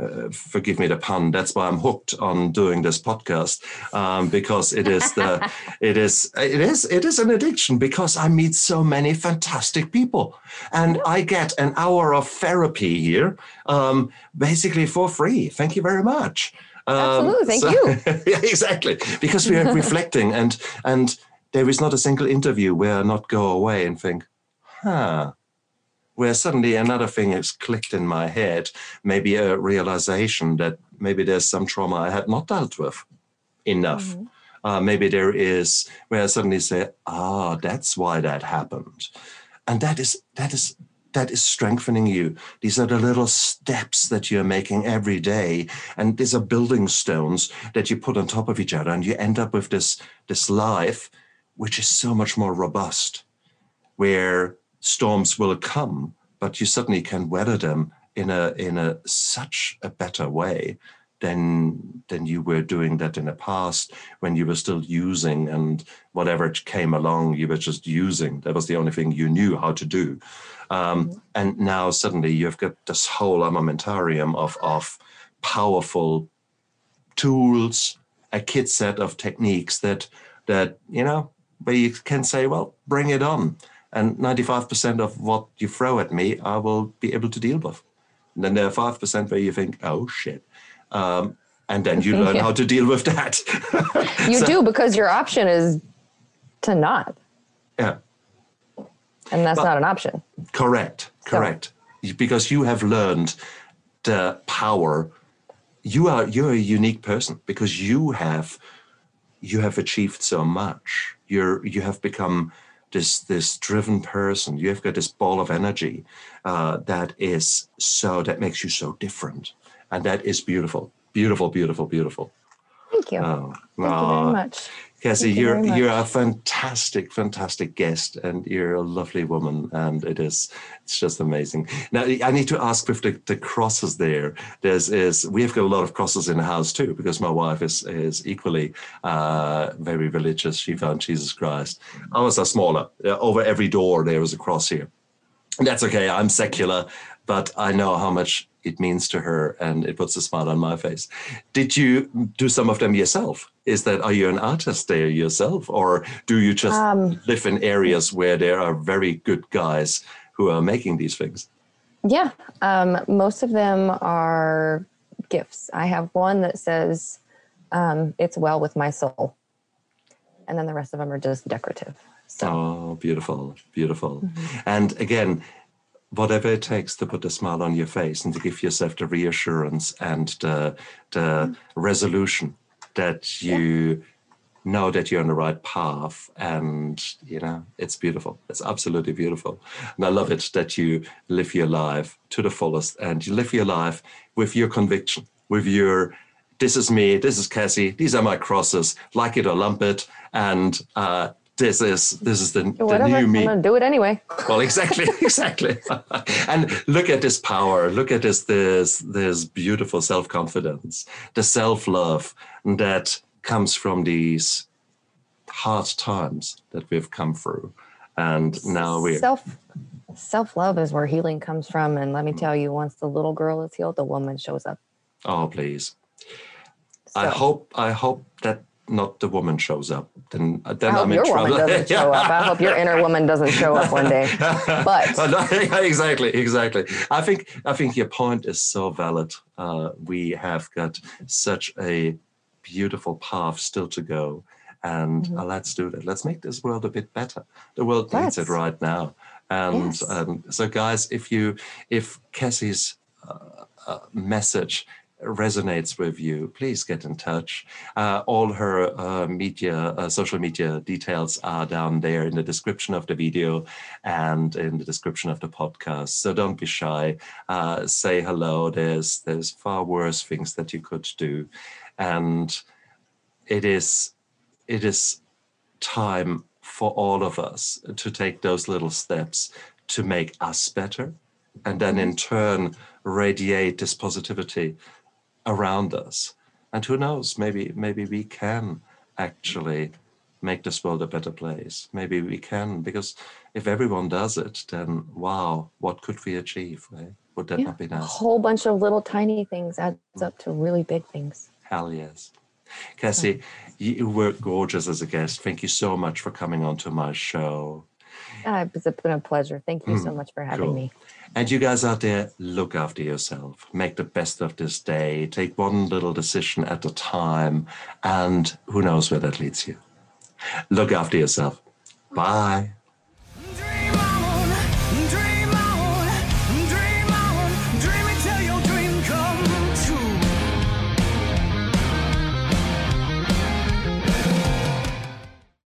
uh, forgive me the pun. That's why I'm hooked on doing this podcast um, because it is the, it is, it is, it is an addiction because I meet so many fantastic people, and I get an hour of therapy here, um, basically for free. Thank you very much. Um, Absolutely, thank you. yeah, exactly, because we are reflecting, and and there is not a single interview where I not go away and think, huh where suddenly another thing has clicked in my head, maybe a realization that maybe there's some trauma I had not dealt with enough. Mhm. Uh, maybe there is where I suddenly say, ah, that's why that happened. And that is that is that is strengthening you. These are the little steps that you're making every day. And these are building stones that you put on top of each other. And you end up with this, this life, which is so much more robust, where storms will come, but you suddenly can weather them in a in a such a better way than than you were doing that in the past when you were still using and whatever came along you were just using. That was the only thing you knew how to do. Um, and now suddenly you've got this whole armamentarium of of powerful tools a kit set of techniques that that you know where you can say well bring it on. And 95% of what you throw at me i will be able to deal with. And then there are 5% where you think oh shit um, and then you learn Yeah. how to deal with that You So- do because your option is to not, yeah and that's But- not an option. Correct, So- correct. Because you have learned the power. You are you're a unique person because you have you have achieved so much. You're you have become this this driven person. You have got this ball of energy uh, that is so that makes you so different, and that is beautiful, beautiful, beautiful, beautiful. Thank you. Oh, Thank you very much. Cassie, you you're you're a fantastic, fantastic guest, and you're a lovely woman, and it is it's just amazing. Now, I need to ask with the, the crosses there. There's is we've got a lot of crosses in the house too, because my wife is is equally uh, very religious. She found Jesus Christ. Ours are smaller. Uh, over every door there is a cross here. That's okay. I'm secular, but I know how much it means to her, and it puts a smile on my face. Did you do some of them yourself? Is that are you an artist there yourself, or do you just Um, live in areas where there are very good guys who are making these things? Yeah, um, most of them are gifts. I have one that says, um, "It's well with my soul," and then the rest of them are just decorative. So Oh, beautiful, beautiful. Mm-hmm. And again, whatever it takes to put a smile on your face and to give yourself the reassurance and the, the Mm-hmm. resolution that you know that you're on the right path. And, you know, it's beautiful. It's absolutely beautiful. And I love it that you live your life to the fullest and you live your life with your conviction, with your this is me, this is Cassie, these are my crosses, like it or lump it, and uh, this is this is the, the new I'm gonna do it anyway. Well, exactly, exactly. and look at this power. Look at this this this beautiful self confidence, the self love that comes from these hard times that we've come through, and now we're self self love is where healing comes from. And let me tell you, once the little girl is healed, the woman shows up. oh please. So, I hope I hope that not the woman shows up. Then I then hope I'm in your trouble. woman doesn't show up. I hope your inner woman doesn't show up one day. But- exactly, exactly. I think I think your point is so valid. Uh, we have got such a beautiful path still to go, and Mhm. uh, let's do that. Let's make this world a bit better. The world needs it right now. And Yes. um, so, guys, if you if Cassie's uh, uh, message resonates with you, please get in touch. Uh, all her uh, media, uh, social media details are down there in the description of the video and in the description of the podcast. So don't be shy. Uh, say hello. There's there's far worse things that you could do, and it is it is time for all of us to take those little steps to make us better and then in turn radiate this positivity around us. And who knows, maybe maybe we can actually make this world a better place. Maybe we can, because if everyone does it, then wow, what could we achieve? Right? Would that Yeah, not be nice? A whole bunch of little tiny things adds up to really big things. Hell yes. Cassie, you were gorgeous as a guest. Thank you so much for coming onto my show. Ah, It's been a pleasure. Thank you so much for having cool. me. And you guys out there, look after yourself. Make the best of this day. Take one little decision at a time. And who knows where that leads you. Look after yourself. Bye.